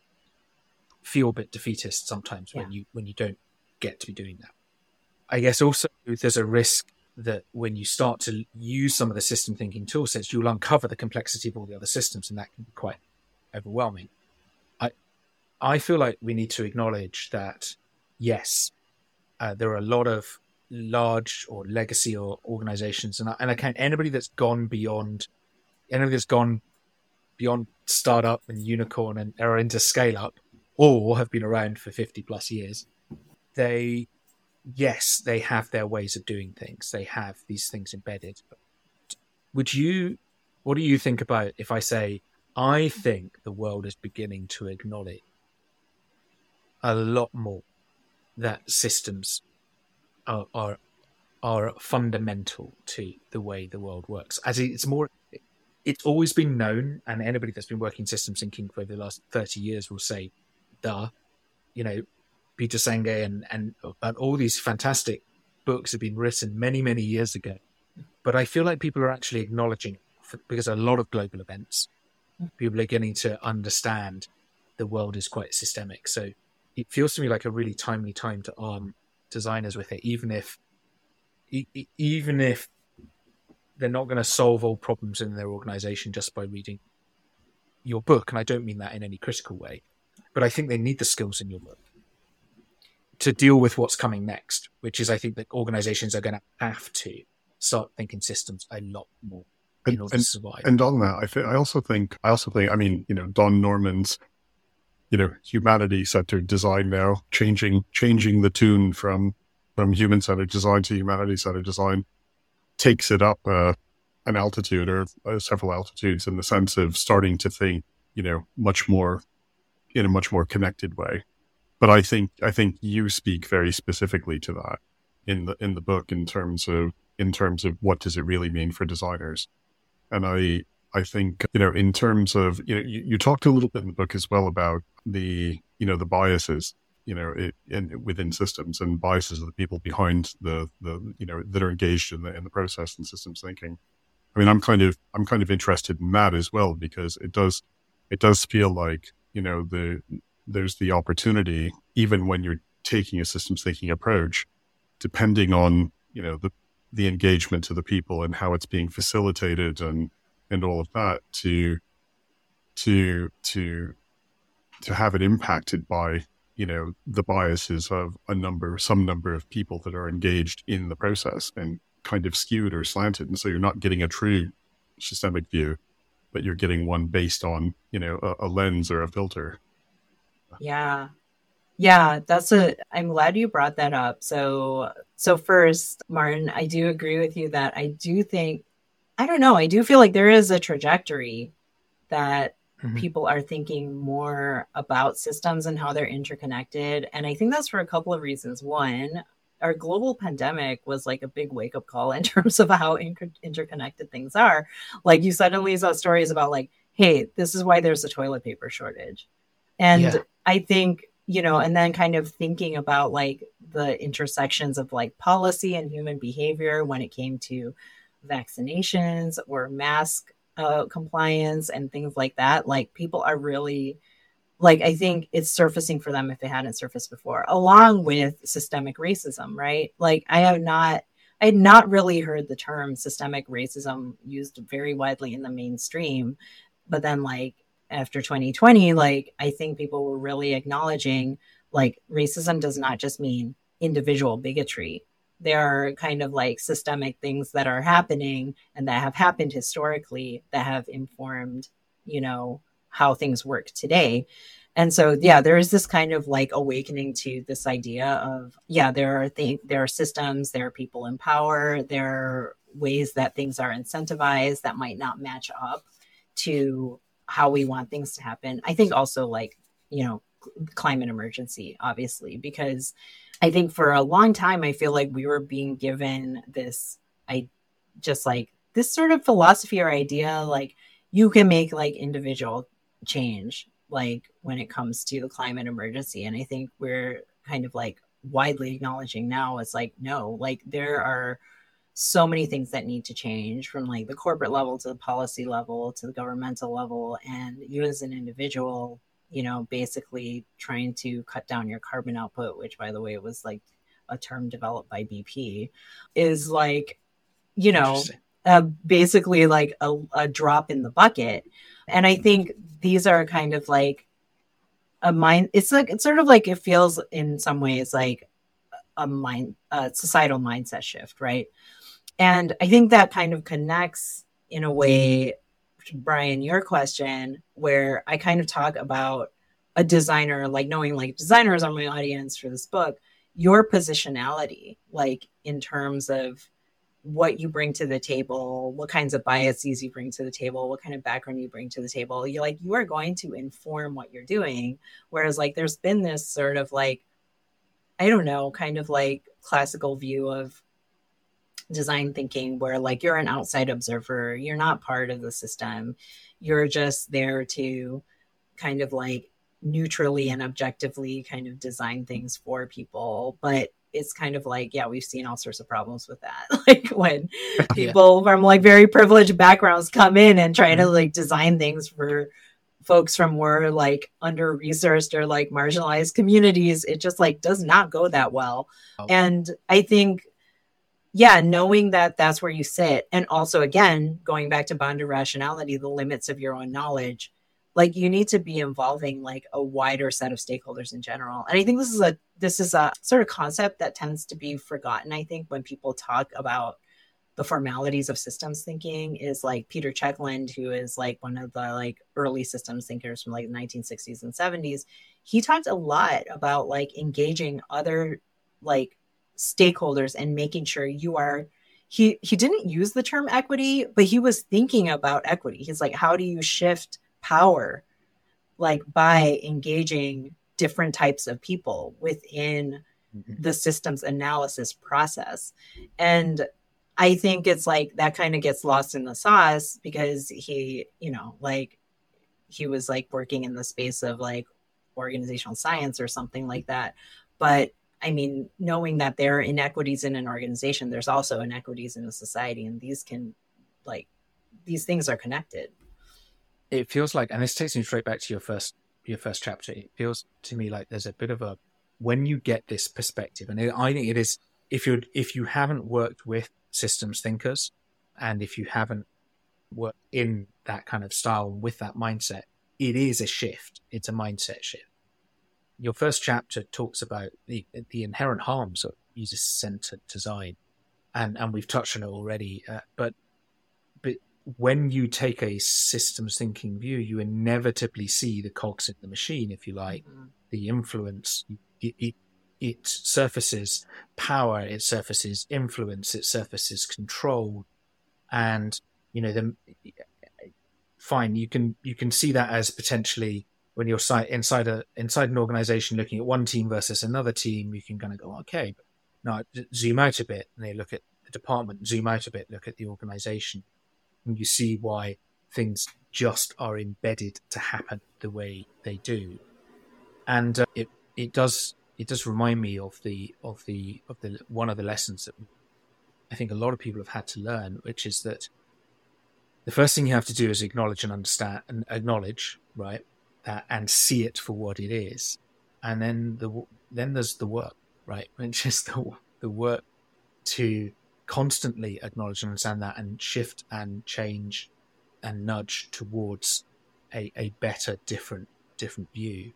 S2: feel a bit defeatist sometimes yeah. when you, when you don't get to be doing that. I guess also there's a risk that when you start to use some of the system thinking tool sets, you'll uncover the complexity of all the other systems, and that can be quite overwhelming. I I feel like we need to acknowledge that, yes, uh, there are a lot of large or legacy or organizations, and I, and I count anybody that's gone beyond, anybody that's gone beyond startup and unicorn and are into scale up, or have been around for fifty plus years. They, yes, they have their ways of doing things. They have these things embedded. Would you? What do you think about if I say I think the world is beginning to acknowledge a lot more that systems are, are are fundamental to the way the world works. As it's more, it's always been known, and anybody that's been working systems thinking for the last thirty years will say, You know, Peter Senge and and and all these fantastic books have been written many many years ago. But I feel like people are actually acknowledging because a lot of global events, people are getting to understand the world is quite systemic. So it feels to me like a really timely time to arm designers with it, even if even if they're not going to solve all problems in their organization just by reading your book. And I don't mean that in any critical way, but I think they need the skills in your book to deal with what's coming next, which is I think that organizations are going to have to start thinking systems a lot more in
S1: and,
S2: order
S1: and,
S2: to survive.
S1: And on that, I, th- I also think, I also think, I mean, you know, Don Norman's you know, humanity centered design now, changing changing the tune from from human centered design to humanity centered design, takes it up uh, an altitude or uh, several altitudes in the sense of starting to think, you know, much more in a much more connected way. But I think I think you speak very specifically to that in the in the book in terms of in terms of what does it really mean for designers, and I I think, you know, in terms of, you know, you, you talked a little bit in the book as well about the, you know, the biases, you know, it, in, within systems and biases of the people behind the, the, you know, that are engaged in the, in the process and systems thinking. I mean, I'm kind of, I'm kind of interested in that as well, because it does, it does feel like, you know, the, there's the opportunity, even when you're taking a systems thinking approach, depending on, you know, the, the engagement of the people and how it's being facilitated and, and all of that to to to to have it impacted by you know the biases of a number some number of people that are engaged in the process and kind of skewed or slanted. And so you're not getting a true systemic view but you're getting one based on you know a, a lens or a filter
S3: yeah Yeah, that's a I'm glad you brought that up. So so first, Martin, I do agree with you that I do think I don't know, I do feel like there is a trajectory that mm-hmm. people are thinking more about systems and how they're interconnected. And I think that's for a couple of reasons. One, our global pandemic was like a big wake up call in terms of how inter- interconnected things are. Like you suddenly saw stories about like, hey, this is why there's a toilet paper shortage. And yeah. I think you know, and then kind of thinking about like the intersections of like policy and human behavior when it came to vaccinations or mask uh, compliance and things like that. Like people are really like I think it's surfacing for them if it hadn't surfaced before, along with systemic racism, right? Like I have not I had not really heard the term systemic racism used very widely in the mainstream, but then like after 2020, like I think people were really acknowledging like racism does not just mean individual bigotry. There are kind of like systemic things that are happening and that have happened historically that have informed, you know, how things work today. And so, yeah, there is this kind of like awakening to this idea of, yeah, there are th- there are systems, there are people in power, there are ways that things are incentivized that might not match up to how we want things to happen. I think also like, you know, climate emergency, obviously, because I think for a long time, I feel like we were being given this, I just like this sort of philosophy or idea, like you can make like individual change, like when it comes to the climate emergency. And I think we're kind of like widely acknowledging now it's like, no, like there are so many things that need to change from like the corporate level to the policy level to the governmental level and you as an individual you know basically trying to cut down your carbon output which by the way was like a term developed by bp is like you know uh, basically like a, a drop in the bucket. And i think these are kind of like a mind it's like it's sort of like it feels in some ways like a mind a societal mindset shift right? And I think that kind of connects in a way, Brian, your question, where I kind of talk about a designer, like knowing like designers are my audience for this book, your positionality, like in terms of what you bring to the table, what kinds of biases you bring to the table, what kind of background you bring to the table. You're like you are going to inform what you're doing. Whereas like there's been this sort of like, I don't know, kind of like classical view of design thinking where like you're an outside observer, you're not part of the system. You're just there to kind of like neutrally and objectively kind of design things for people. But it's kind of like, yeah, we've seen all sorts of problems with that. like when people yeah. from like very privileged backgrounds come in and try to mm-hmm. like design things for folks from more like under resourced or like marginalized communities, it just like does not go that well. Oh. And I think yeah, knowing that that's where you sit. And also, again, going back to bounded rationality, the limits of your own knowledge, like you need to be involving like a wider set of stakeholders in general. And I think this is a this is a sort of concept that tends to be forgotten, I think, when people talk about the formalities of systems thinking is like Peter Checkland, who is like one of the like early systems thinkers from like the 1960s and 70s. He talked a lot about like engaging other like stakeholders and making sure you are he he didn't use the term equity but he was thinking about equity he's like how do you shift power like by engaging different types of people within mm-hmm. the systems analysis process and i think it's like that kind of gets lost in the sauce because he you know like he was like working in the space of like organizational science or something like that but I mean, knowing that there are inequities in an organization, there's also inequities in a society, and these can, like, these things are connected.
S2: It feels like, and this takes me straight back to your first your first chapter. It feels to me like there's a bit of a when you get this perspective, and I think it is if you if you haven't worked with systems thinkers, and if you haven't worked in that kind of style with that mindset, it is a shift. It's a mindset shift your first chapter talks about the the inherent harms of user centered design, and and we've touched on it already. Uh, but when you take a systems thinking view, you inevitably see the cogs in the machine, if you like, mm-hmm. the influence. It, it it surfaces power, it surfaces influence, it surfaces control, and you know the fine you can you can see that as potentially when you're inside a inside an organization looking at one team versus another team, you can kind of go okay, but now zoom out a bit and they look at the department, zoom out a bit, look at the organization, and you see why things just are embedded to happen the way they do, and uh, it it does it does remind me of the of the of the one of the lessons that I think a lot of people have had to learn, which is that the first thing you have to do is acknowledge and understand and acknowledge, right, that and see it for what it is, and then the then there's the work, right, which is the the work to constantly acknowledge and understand that and shift and change and nudge towards a, a better, different, different view.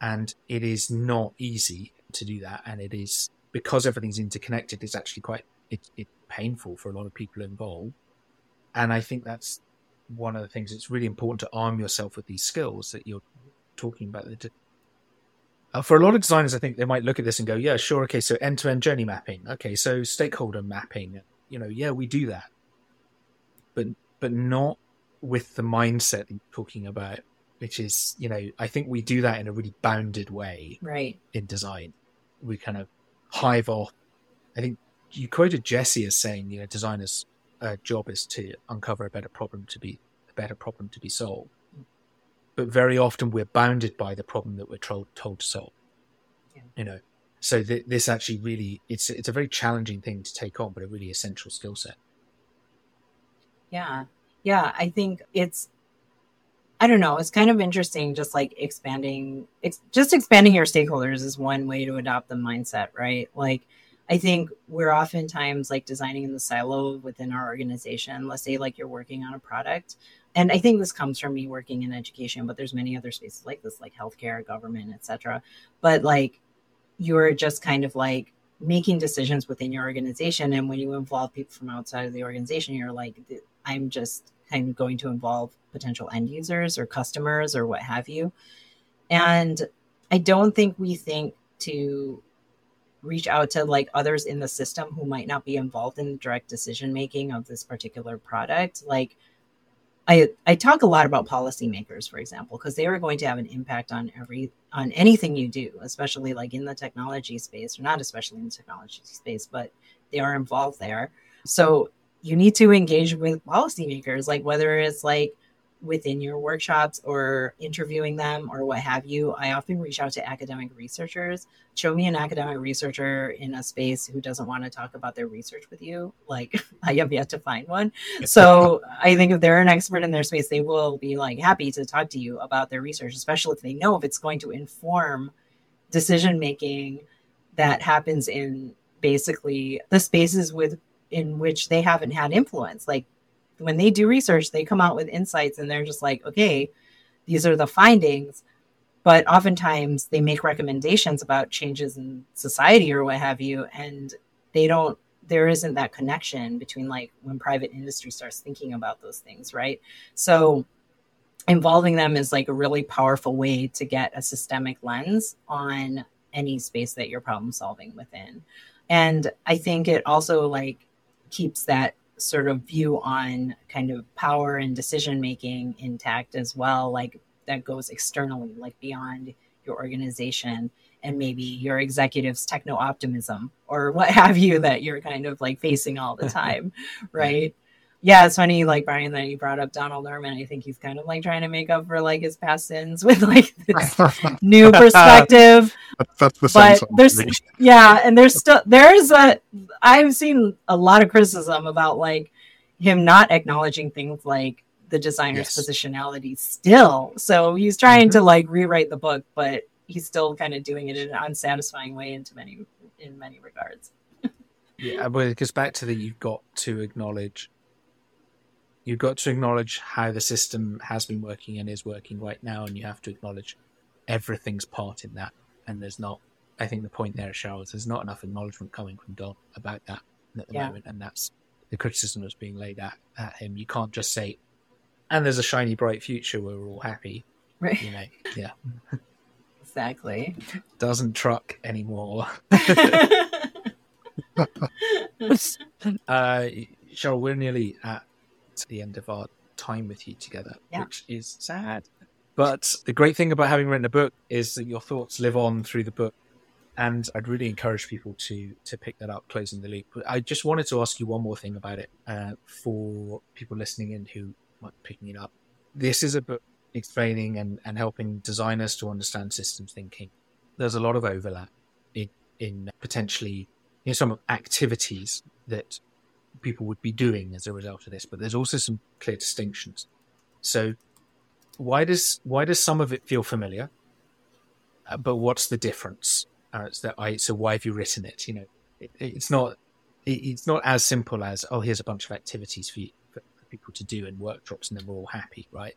S2: And it is not easy to do that. And it is because everything's interconnected it's actually quite it, it painful for a lot of people involved. And i think that's one of the things it's really important to arm yourself with these skills that you're talking about uh, for a lot of designers i think they might look at this and go yeah sure okay so end-to-end journey mapping okay so stakeholder mapping you know yeah we do that but but not with the mindset that you're talking about which is you know I think we do that in a really bounded way,
S3: right?
S2: In design, we kind of hive off. I think you quoted Jesse as saying, you know, designers' uh, job is to uncover a better problem to be a better problem to be solved. But very often we're bounded by the problem that we're told told to solve. Yeah. You know, so th- this actually really it's it's a very challenging thing to take on, but a really essential skill set.
S3: Yeah, yeah, I think it's I don't know. It's kind of interesting, just like expanding, it's just expanding your stakeholders is one way to adopt the mindset, right? Like, I think we're oftentimes like designing in the silo within our organization. Let's say like you're working on a product, and I think this comes from me working in education, but there's many other spaces like this, like healthcare, government, etc. But like, you're just kind of like making decisions within your organization, and when you involve people from outside of the organization, you're like, I'm just kind of going to involve potential end users or customers or what have you. And I don't think we think to reach out to like others in the system who might not be involved in the direct decision making of this particular product. Like I I talk a lot about policymakers, for example, because they are going to have an impact on every on anything you do, especially like in the technology space, or not especially in the technology space, but they are involved there. So you need to engage with policymakers, like whether it's like within your workshops or interviewing them or what have you. I often reach out to academic researchers. Show me an academic researcher in a space who doesn't want to talk about their research with you. Like I have yet to find one. So I think if they're an expert in their space, they will be like happy to talk to you about their research, especially if they know if it's going to inform decision making that happens in basically the spaces with in which they haven't had influence. Like when they do research, they come out with insights and they're just like, okay, these are the findings. But oftentimes they make recommendations about changes in society or what have you. And they don't, there isn't that connection between like when private industry starts thinking about those things, right? So involving them is like a really powerful way to get a systemic lens on any space that you're problem solving within. And I think it also like keeps that sort of view on kind of power and decision making intact as well like that goes externally like beyond your organization and maybe your executives techno optimism or what have you that you're kind of like facing all the time right yeah, it's funny, like Brian, that you brought up Donald Norman. I think he's kind of like trying to make up for like his past sins with like this new perspective.
S1: That's the
S3: but there's yeah, and there's still there's a I've seen a lot of criticism about like him not acknowledging things like the designer's yes. positionality still. So he's trying mm-hmm. to like rewrite the book, but he's still kind of doing it in an unsatisfying way into many in many regards.
S2: yeah, but it goes back to that you've got to acknowledge you've got to acknowledge how the system has been working and is working right now, and you have to acknowledge everything's part in that. And there's not, I think the point there, Sheryl, is there's not enough acknowledgement coming from Don about that at the yeah. moment, and that's the criticism that's being laid at, at him. You can't just say, and there's a shiny, bright future where we're all happy.
S3: Right.
S2: You know, yeah.
S3: exactly.
S2: Doesn't truck anymore. uh, Sheryl, we're nearly at the end of our time with you together,
S3: Yeah.
S2: which is sad. But the great thing about having written a book is that your thoughts live on through the book. And I'd really encourage people to to pick that up, closing the loop. But I just wanted to ask you one more thing about it uh, for people listening in who might be picking it up. This is a book explaining and, and helping designers to understand systems thinking. There's a lot of overlap in in potentially you know, some activities that people would be doing as a result of this, but there's also some clear distinctions. So why does why does some of it feel familiar? Uh, but what's the difference? Uh, it's that I so why have you written it? You know, it, it's not it, it's not as simple as oh here's a bunch of activities for, you, for people to do and workshops and then we're all happy, right?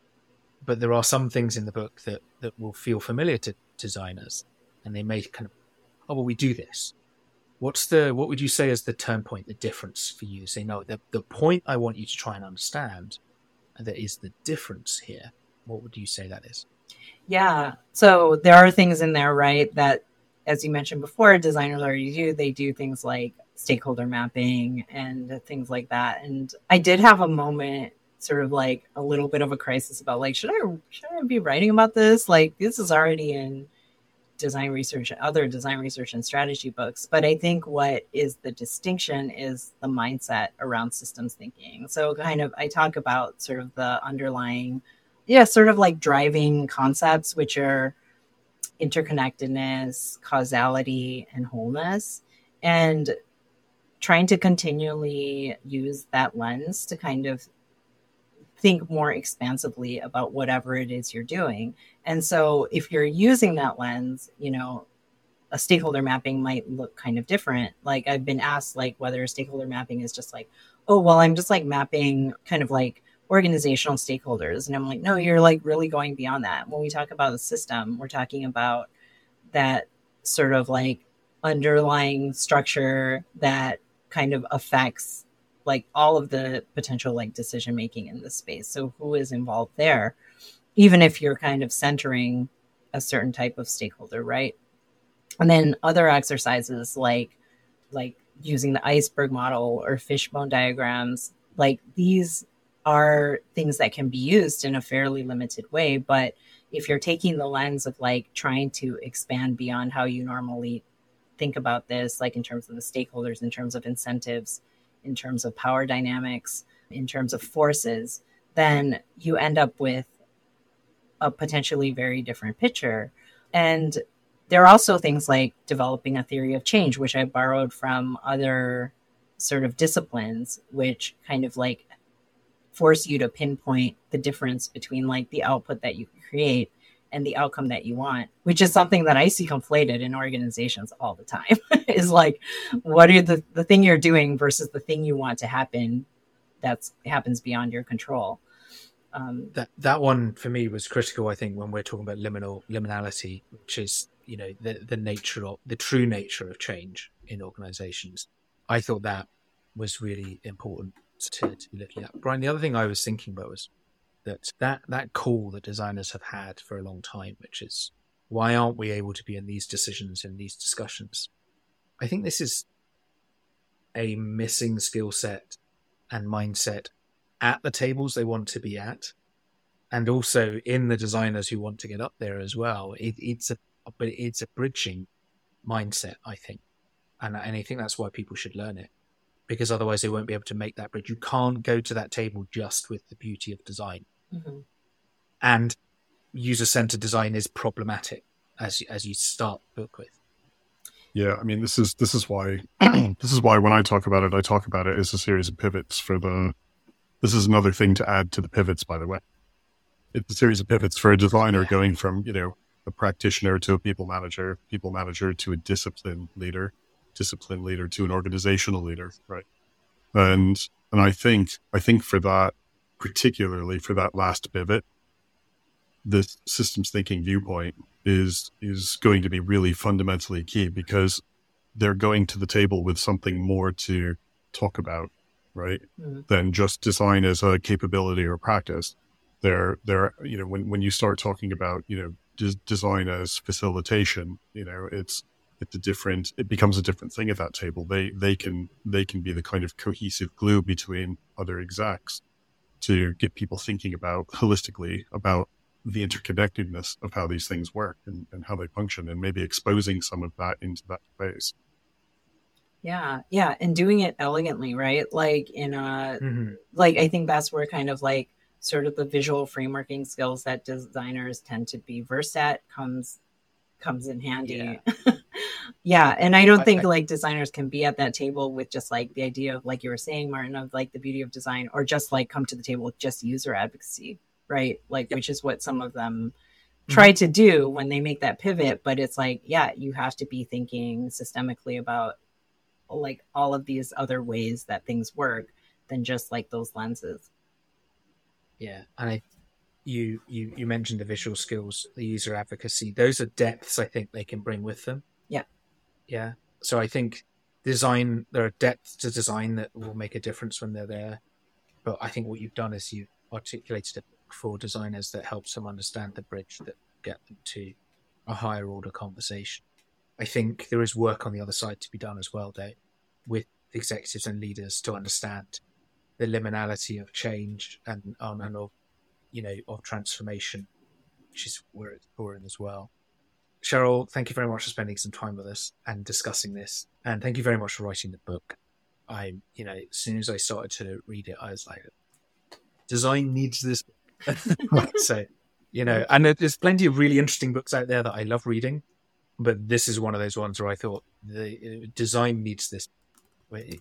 S2: But there are some things in the book that that will feel familiar to designers, and they may kind of oh well we do this. What's the what would you say is the turn point, the difference for you? Say no, the the point I want you to try and understand that is the difference here. What would you say that is?
S3: Yeah. So there are things in there, right, that, as you mentioned before, designers already do. They do things like stakeholder mapping and things like that. And I did have a moment, sort of like a little bit of a crisis about like, should I should I be writing about this? Like, this is already in design research, other design research and strategy books. But I think what is the distinction is the mindset around systems thinking. So kind of I talk about sort of the underlying yeah, sort of like driving concepts, which are interconnectedness, causality, and wholeness, and trying to continually use that lens to kind of think more expansively about whatever it is you're doing. And so, if you're using that lens, you know, a stakeholder mapping might look kind of different. Like, I've been asked, like, whether stakeholder mapping is just like, oh, well, I'm just like mapping kind of like organizational stakeholders. And I'm like, no, you're like really going beyond that. When we talk about a system, we're talking about that sort of like underlying structure that kind of affects like all of the potential like decision making in this space. So who is involved there? Even if you're kind of centering a certain type of stakeholder, right? And then other exercises like like using the iceberg model or fishbone diagrams, like these are things that can be used in a fairly limited way. But if you're taking the lens of like trying to expand beyond how you normally think about this, like in terms of the stakeholders, in terms of incentives, in terms of power dynamics, in terms of forces, then you end up with a potentially very different picture. And there are also things like developing a theory of change, which I borrowed from other sort of disciplines, which kind of like force you to pinpoint the difference between like the output that you create and the outcome that you want, which is something that I see conflated in organizations all the time. is like, what are the, the thing you're doing versus the thing you want to happen that's happens beyond your control. Um,
S2: that that one for me was critical. I think when we're talking about liminal liminality, which is you know the the nature of the true nature of change in organisations, I thought that was really important to, to be looking at. Brian, the other thing I was thinking about was that that that call that designers have had for a long time, which is why aren't we able to be in these decisions in these discussions? I think this is a missing skill set and mindset at the tables they want to be at, and also in the designers who want to get up there as well. It, it's a but it's a bridging mindset, I think, and and I think that's why people should learn it because otherwise they won't be able to make that bridge. You can't go to that table just with the beauty of design,
S3: mhm.
S2: and user centered design is problematic as as you start the book with.
S1: Yeah, I mean this is this is why this is why when I talk about it, I talk about it as a series of pivots for the. This is another thing to add to the pivots, by the way. It's a series of pivots for a designer going from you know a practitioner to a people manager, people manager to a discipline leader, discipline leader to an organizational leader, right? And and I think I think for that particularly for that last pivot, the systems thinking viewpoint is is going to be really fundamentally key because they're going to the table with something more to talk about, right?
S3: Mhm.
S1: Than just design as a capability or practice. They're they're you know when when you start talking about you know des- design as facilitation. You know, it's it's a different. It becomes a different thing at that table. They they can they can be the kind of cohesive glue between other execs to get people thinking about holistically about the interconnectedness of how these things work and, and how they function, and maybe exposing some of that into that space.
S3: Yeah, yeah, and doing it elegantly, right? Like in a
S2: Mhm.
S3: like I think that's where kind of like sort of the visual frameworking skills that designers tend to be versed at comes comes in handy. Yeah, and I don't
S2: I-
S3: think
S2: I-
S3: like designers can be at that table with just like the idea of like you were saying, Martin, of like the beauty of design, or just like come to the table with just user advocacy, right? Like which is what some of them
S2: Mm-hmm.
S3: try to do when they make that pivot. But it's like, yeah, you have to be thinking systemically about like all of these other ways that things work than just like those lenses.
S2: Yeah, and I, you you you mentioned the visual skills, the user advocacy. Those are depths I think they can bring with them.
S3: Yeah.
S2: yeah. So I think design there are depths to design that will make a difference when they're there. But I think what you've done is you've articulated it for designers that helps them understand the bridge that get them to a higher order conversation. I think there is work on the other side to be done as well, though, with executives and leaders to understand the liminality of change and and, and of you know of transformation, which is where it's pouring as well. Sheryl, thank you very much for spending some time with us and discussing this, and thank you very much for writing the book. I, you know, as soon as I started to read it, I was like, design needs this. so, you know, and there- there's plenty of really interesting books out there that I love reading, but this is one of those ones where I thought the uh, design needs this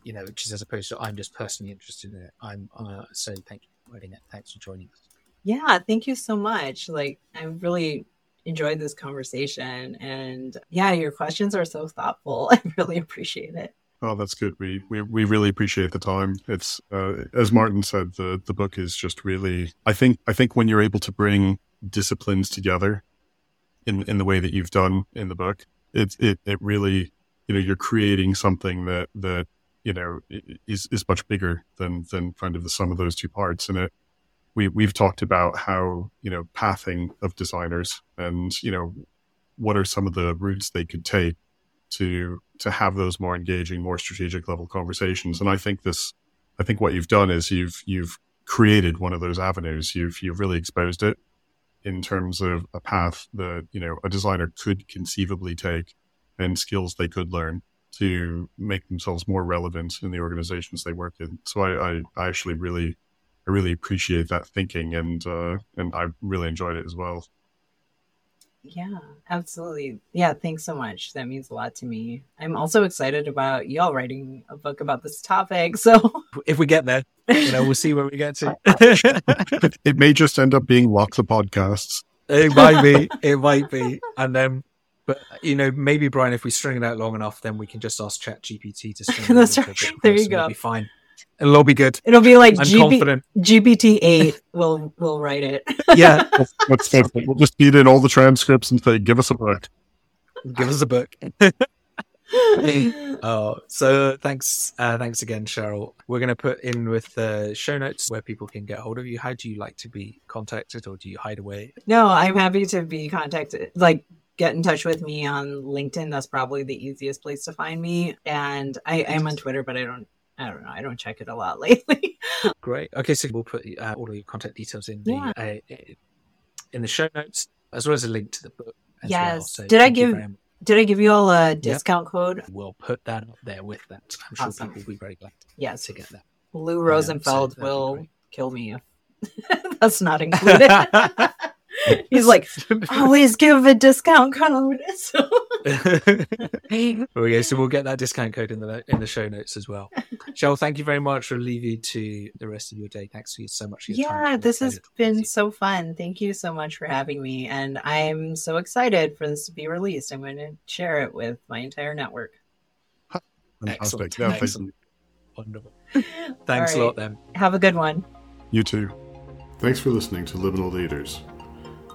S2: you know, which is as opposed to I'm just personally interested in it. I'm uh, so thank you for writing it. Thanks for joining us.
S3: Yeah, thank you so much. Like, I really enjoyed this conversation. And yeah, your questions are so thoughtful. I really appreciate it.
S1: Oh, that's good. We we, we really appreciate the time. It's uh, as Martin said, the the book is just really. I think I think when you're able to bring disciplines together in in the way that you've done in the book, it it it really you know you're creating something that that you know is is much bigger than than kind of the sum of those two parts. And it we we've talked about how you know pathing of designers and you know what are some of the routes they could take to to have those more engaging, more strategic level conversations. And I think this, I think what you've done is you've you've created one of those avenues. You've you've really exposed it in terms of a path that you know a designer could conceivably take and skills they could learn to make themselves more relevant in the organizations they work in. So I, I, I actually really I really appreciate that thinking and uh, and I really enjoyed it as well.
S3: Yeah, absolutely. Yeah, thanks so much. That means a lot to me. I'm also excited about y'all writing a book about this topic. So,
S2: If we get there, you know, we'll see where we get to.
S1: it may just end up being lots of podcasts.
S2: it might be, it might be, and then, but you know, maybe Brian, if we string it out long enough, then we can just ask Chat GPT to string it
S3: That's right. There you
S2: and we'll
S3: go.
S2: Be fine. It'll all be good.
S3: it'll be like
S2: I'm
S3: GB- GPT-8 will will write it.
S2: Yeah,
S1: Let's, let's, we'll just feed in all the transcripts and say, give us a book.
S2: give us a book. Oh, so thanks, uh, thanks again, Sheryl. We're going to put in with the show notes where people can get hold of you. How do you like to be contacted, or do you hide away?
S3: No, I'm happy to be contacted. Like, get in touch with me on LinkedIn. That's probably the easiest place to find me. And I am on Twitter, but I don't. I don't know. I don't check it a lot lately.
S2: Great. Okay, so we'll put uh, all of your contact details in the
S3: Yeah.
S2: uh, in the show notes, as well as a link to the book. As well.
S3: Yes.
S2: So
S3: Did I give- Did I give you all a discount code?
S2: We'll put that up there with that. I'm sure
S3: Awesome.
S2: people will be very glad
S3: Yes.
S2: to get that.
S3: Lou
S2: Um,
S3: Rosenfeld
S2: so
S3: will kill me if that's not included. He's like, always give a discount code. So-
S2: okay, so we'll get that discount code in the in the show notes as well. Sheryl, thank you very much. We'll leave you to the rest of your day. Thanks for you so much for your
S3: yeah,
S2: It's
S3: this has
S2: pleasure talking to
S3: been so fun. Thank you so much for having me. And I'm so excited for this to be released. I'm going to share it with my entire network.
S1: Fantastic.
S2: Excellent.
S1: Yeah, thank
S2: Excellent. wonderful. Thanks
S3: All
S2: a lot, then.
S3: Have a good one.
S1: You too. Thanks for listening to Liminal Leaders.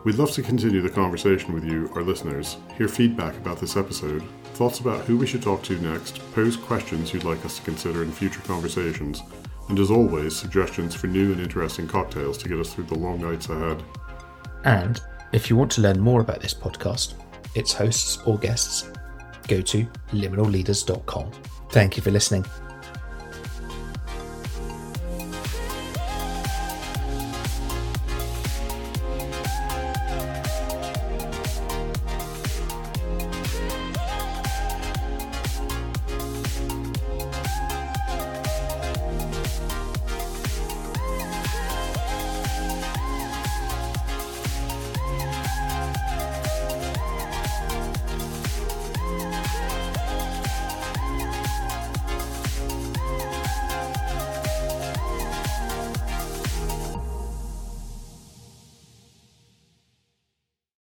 S1: We'd love to continue the conversation with you, our listeners, hear feedback about this episode, thoughts about who we should talk to next, pose questions you'd like us to consider in future conversations, and as always, suggestions for new and interesting cocktails to get us through the long nights ahead.
S2: And If you want to learn more about this podcast, its hosts or guests, go to liminalleaders.com. Thank you for listening.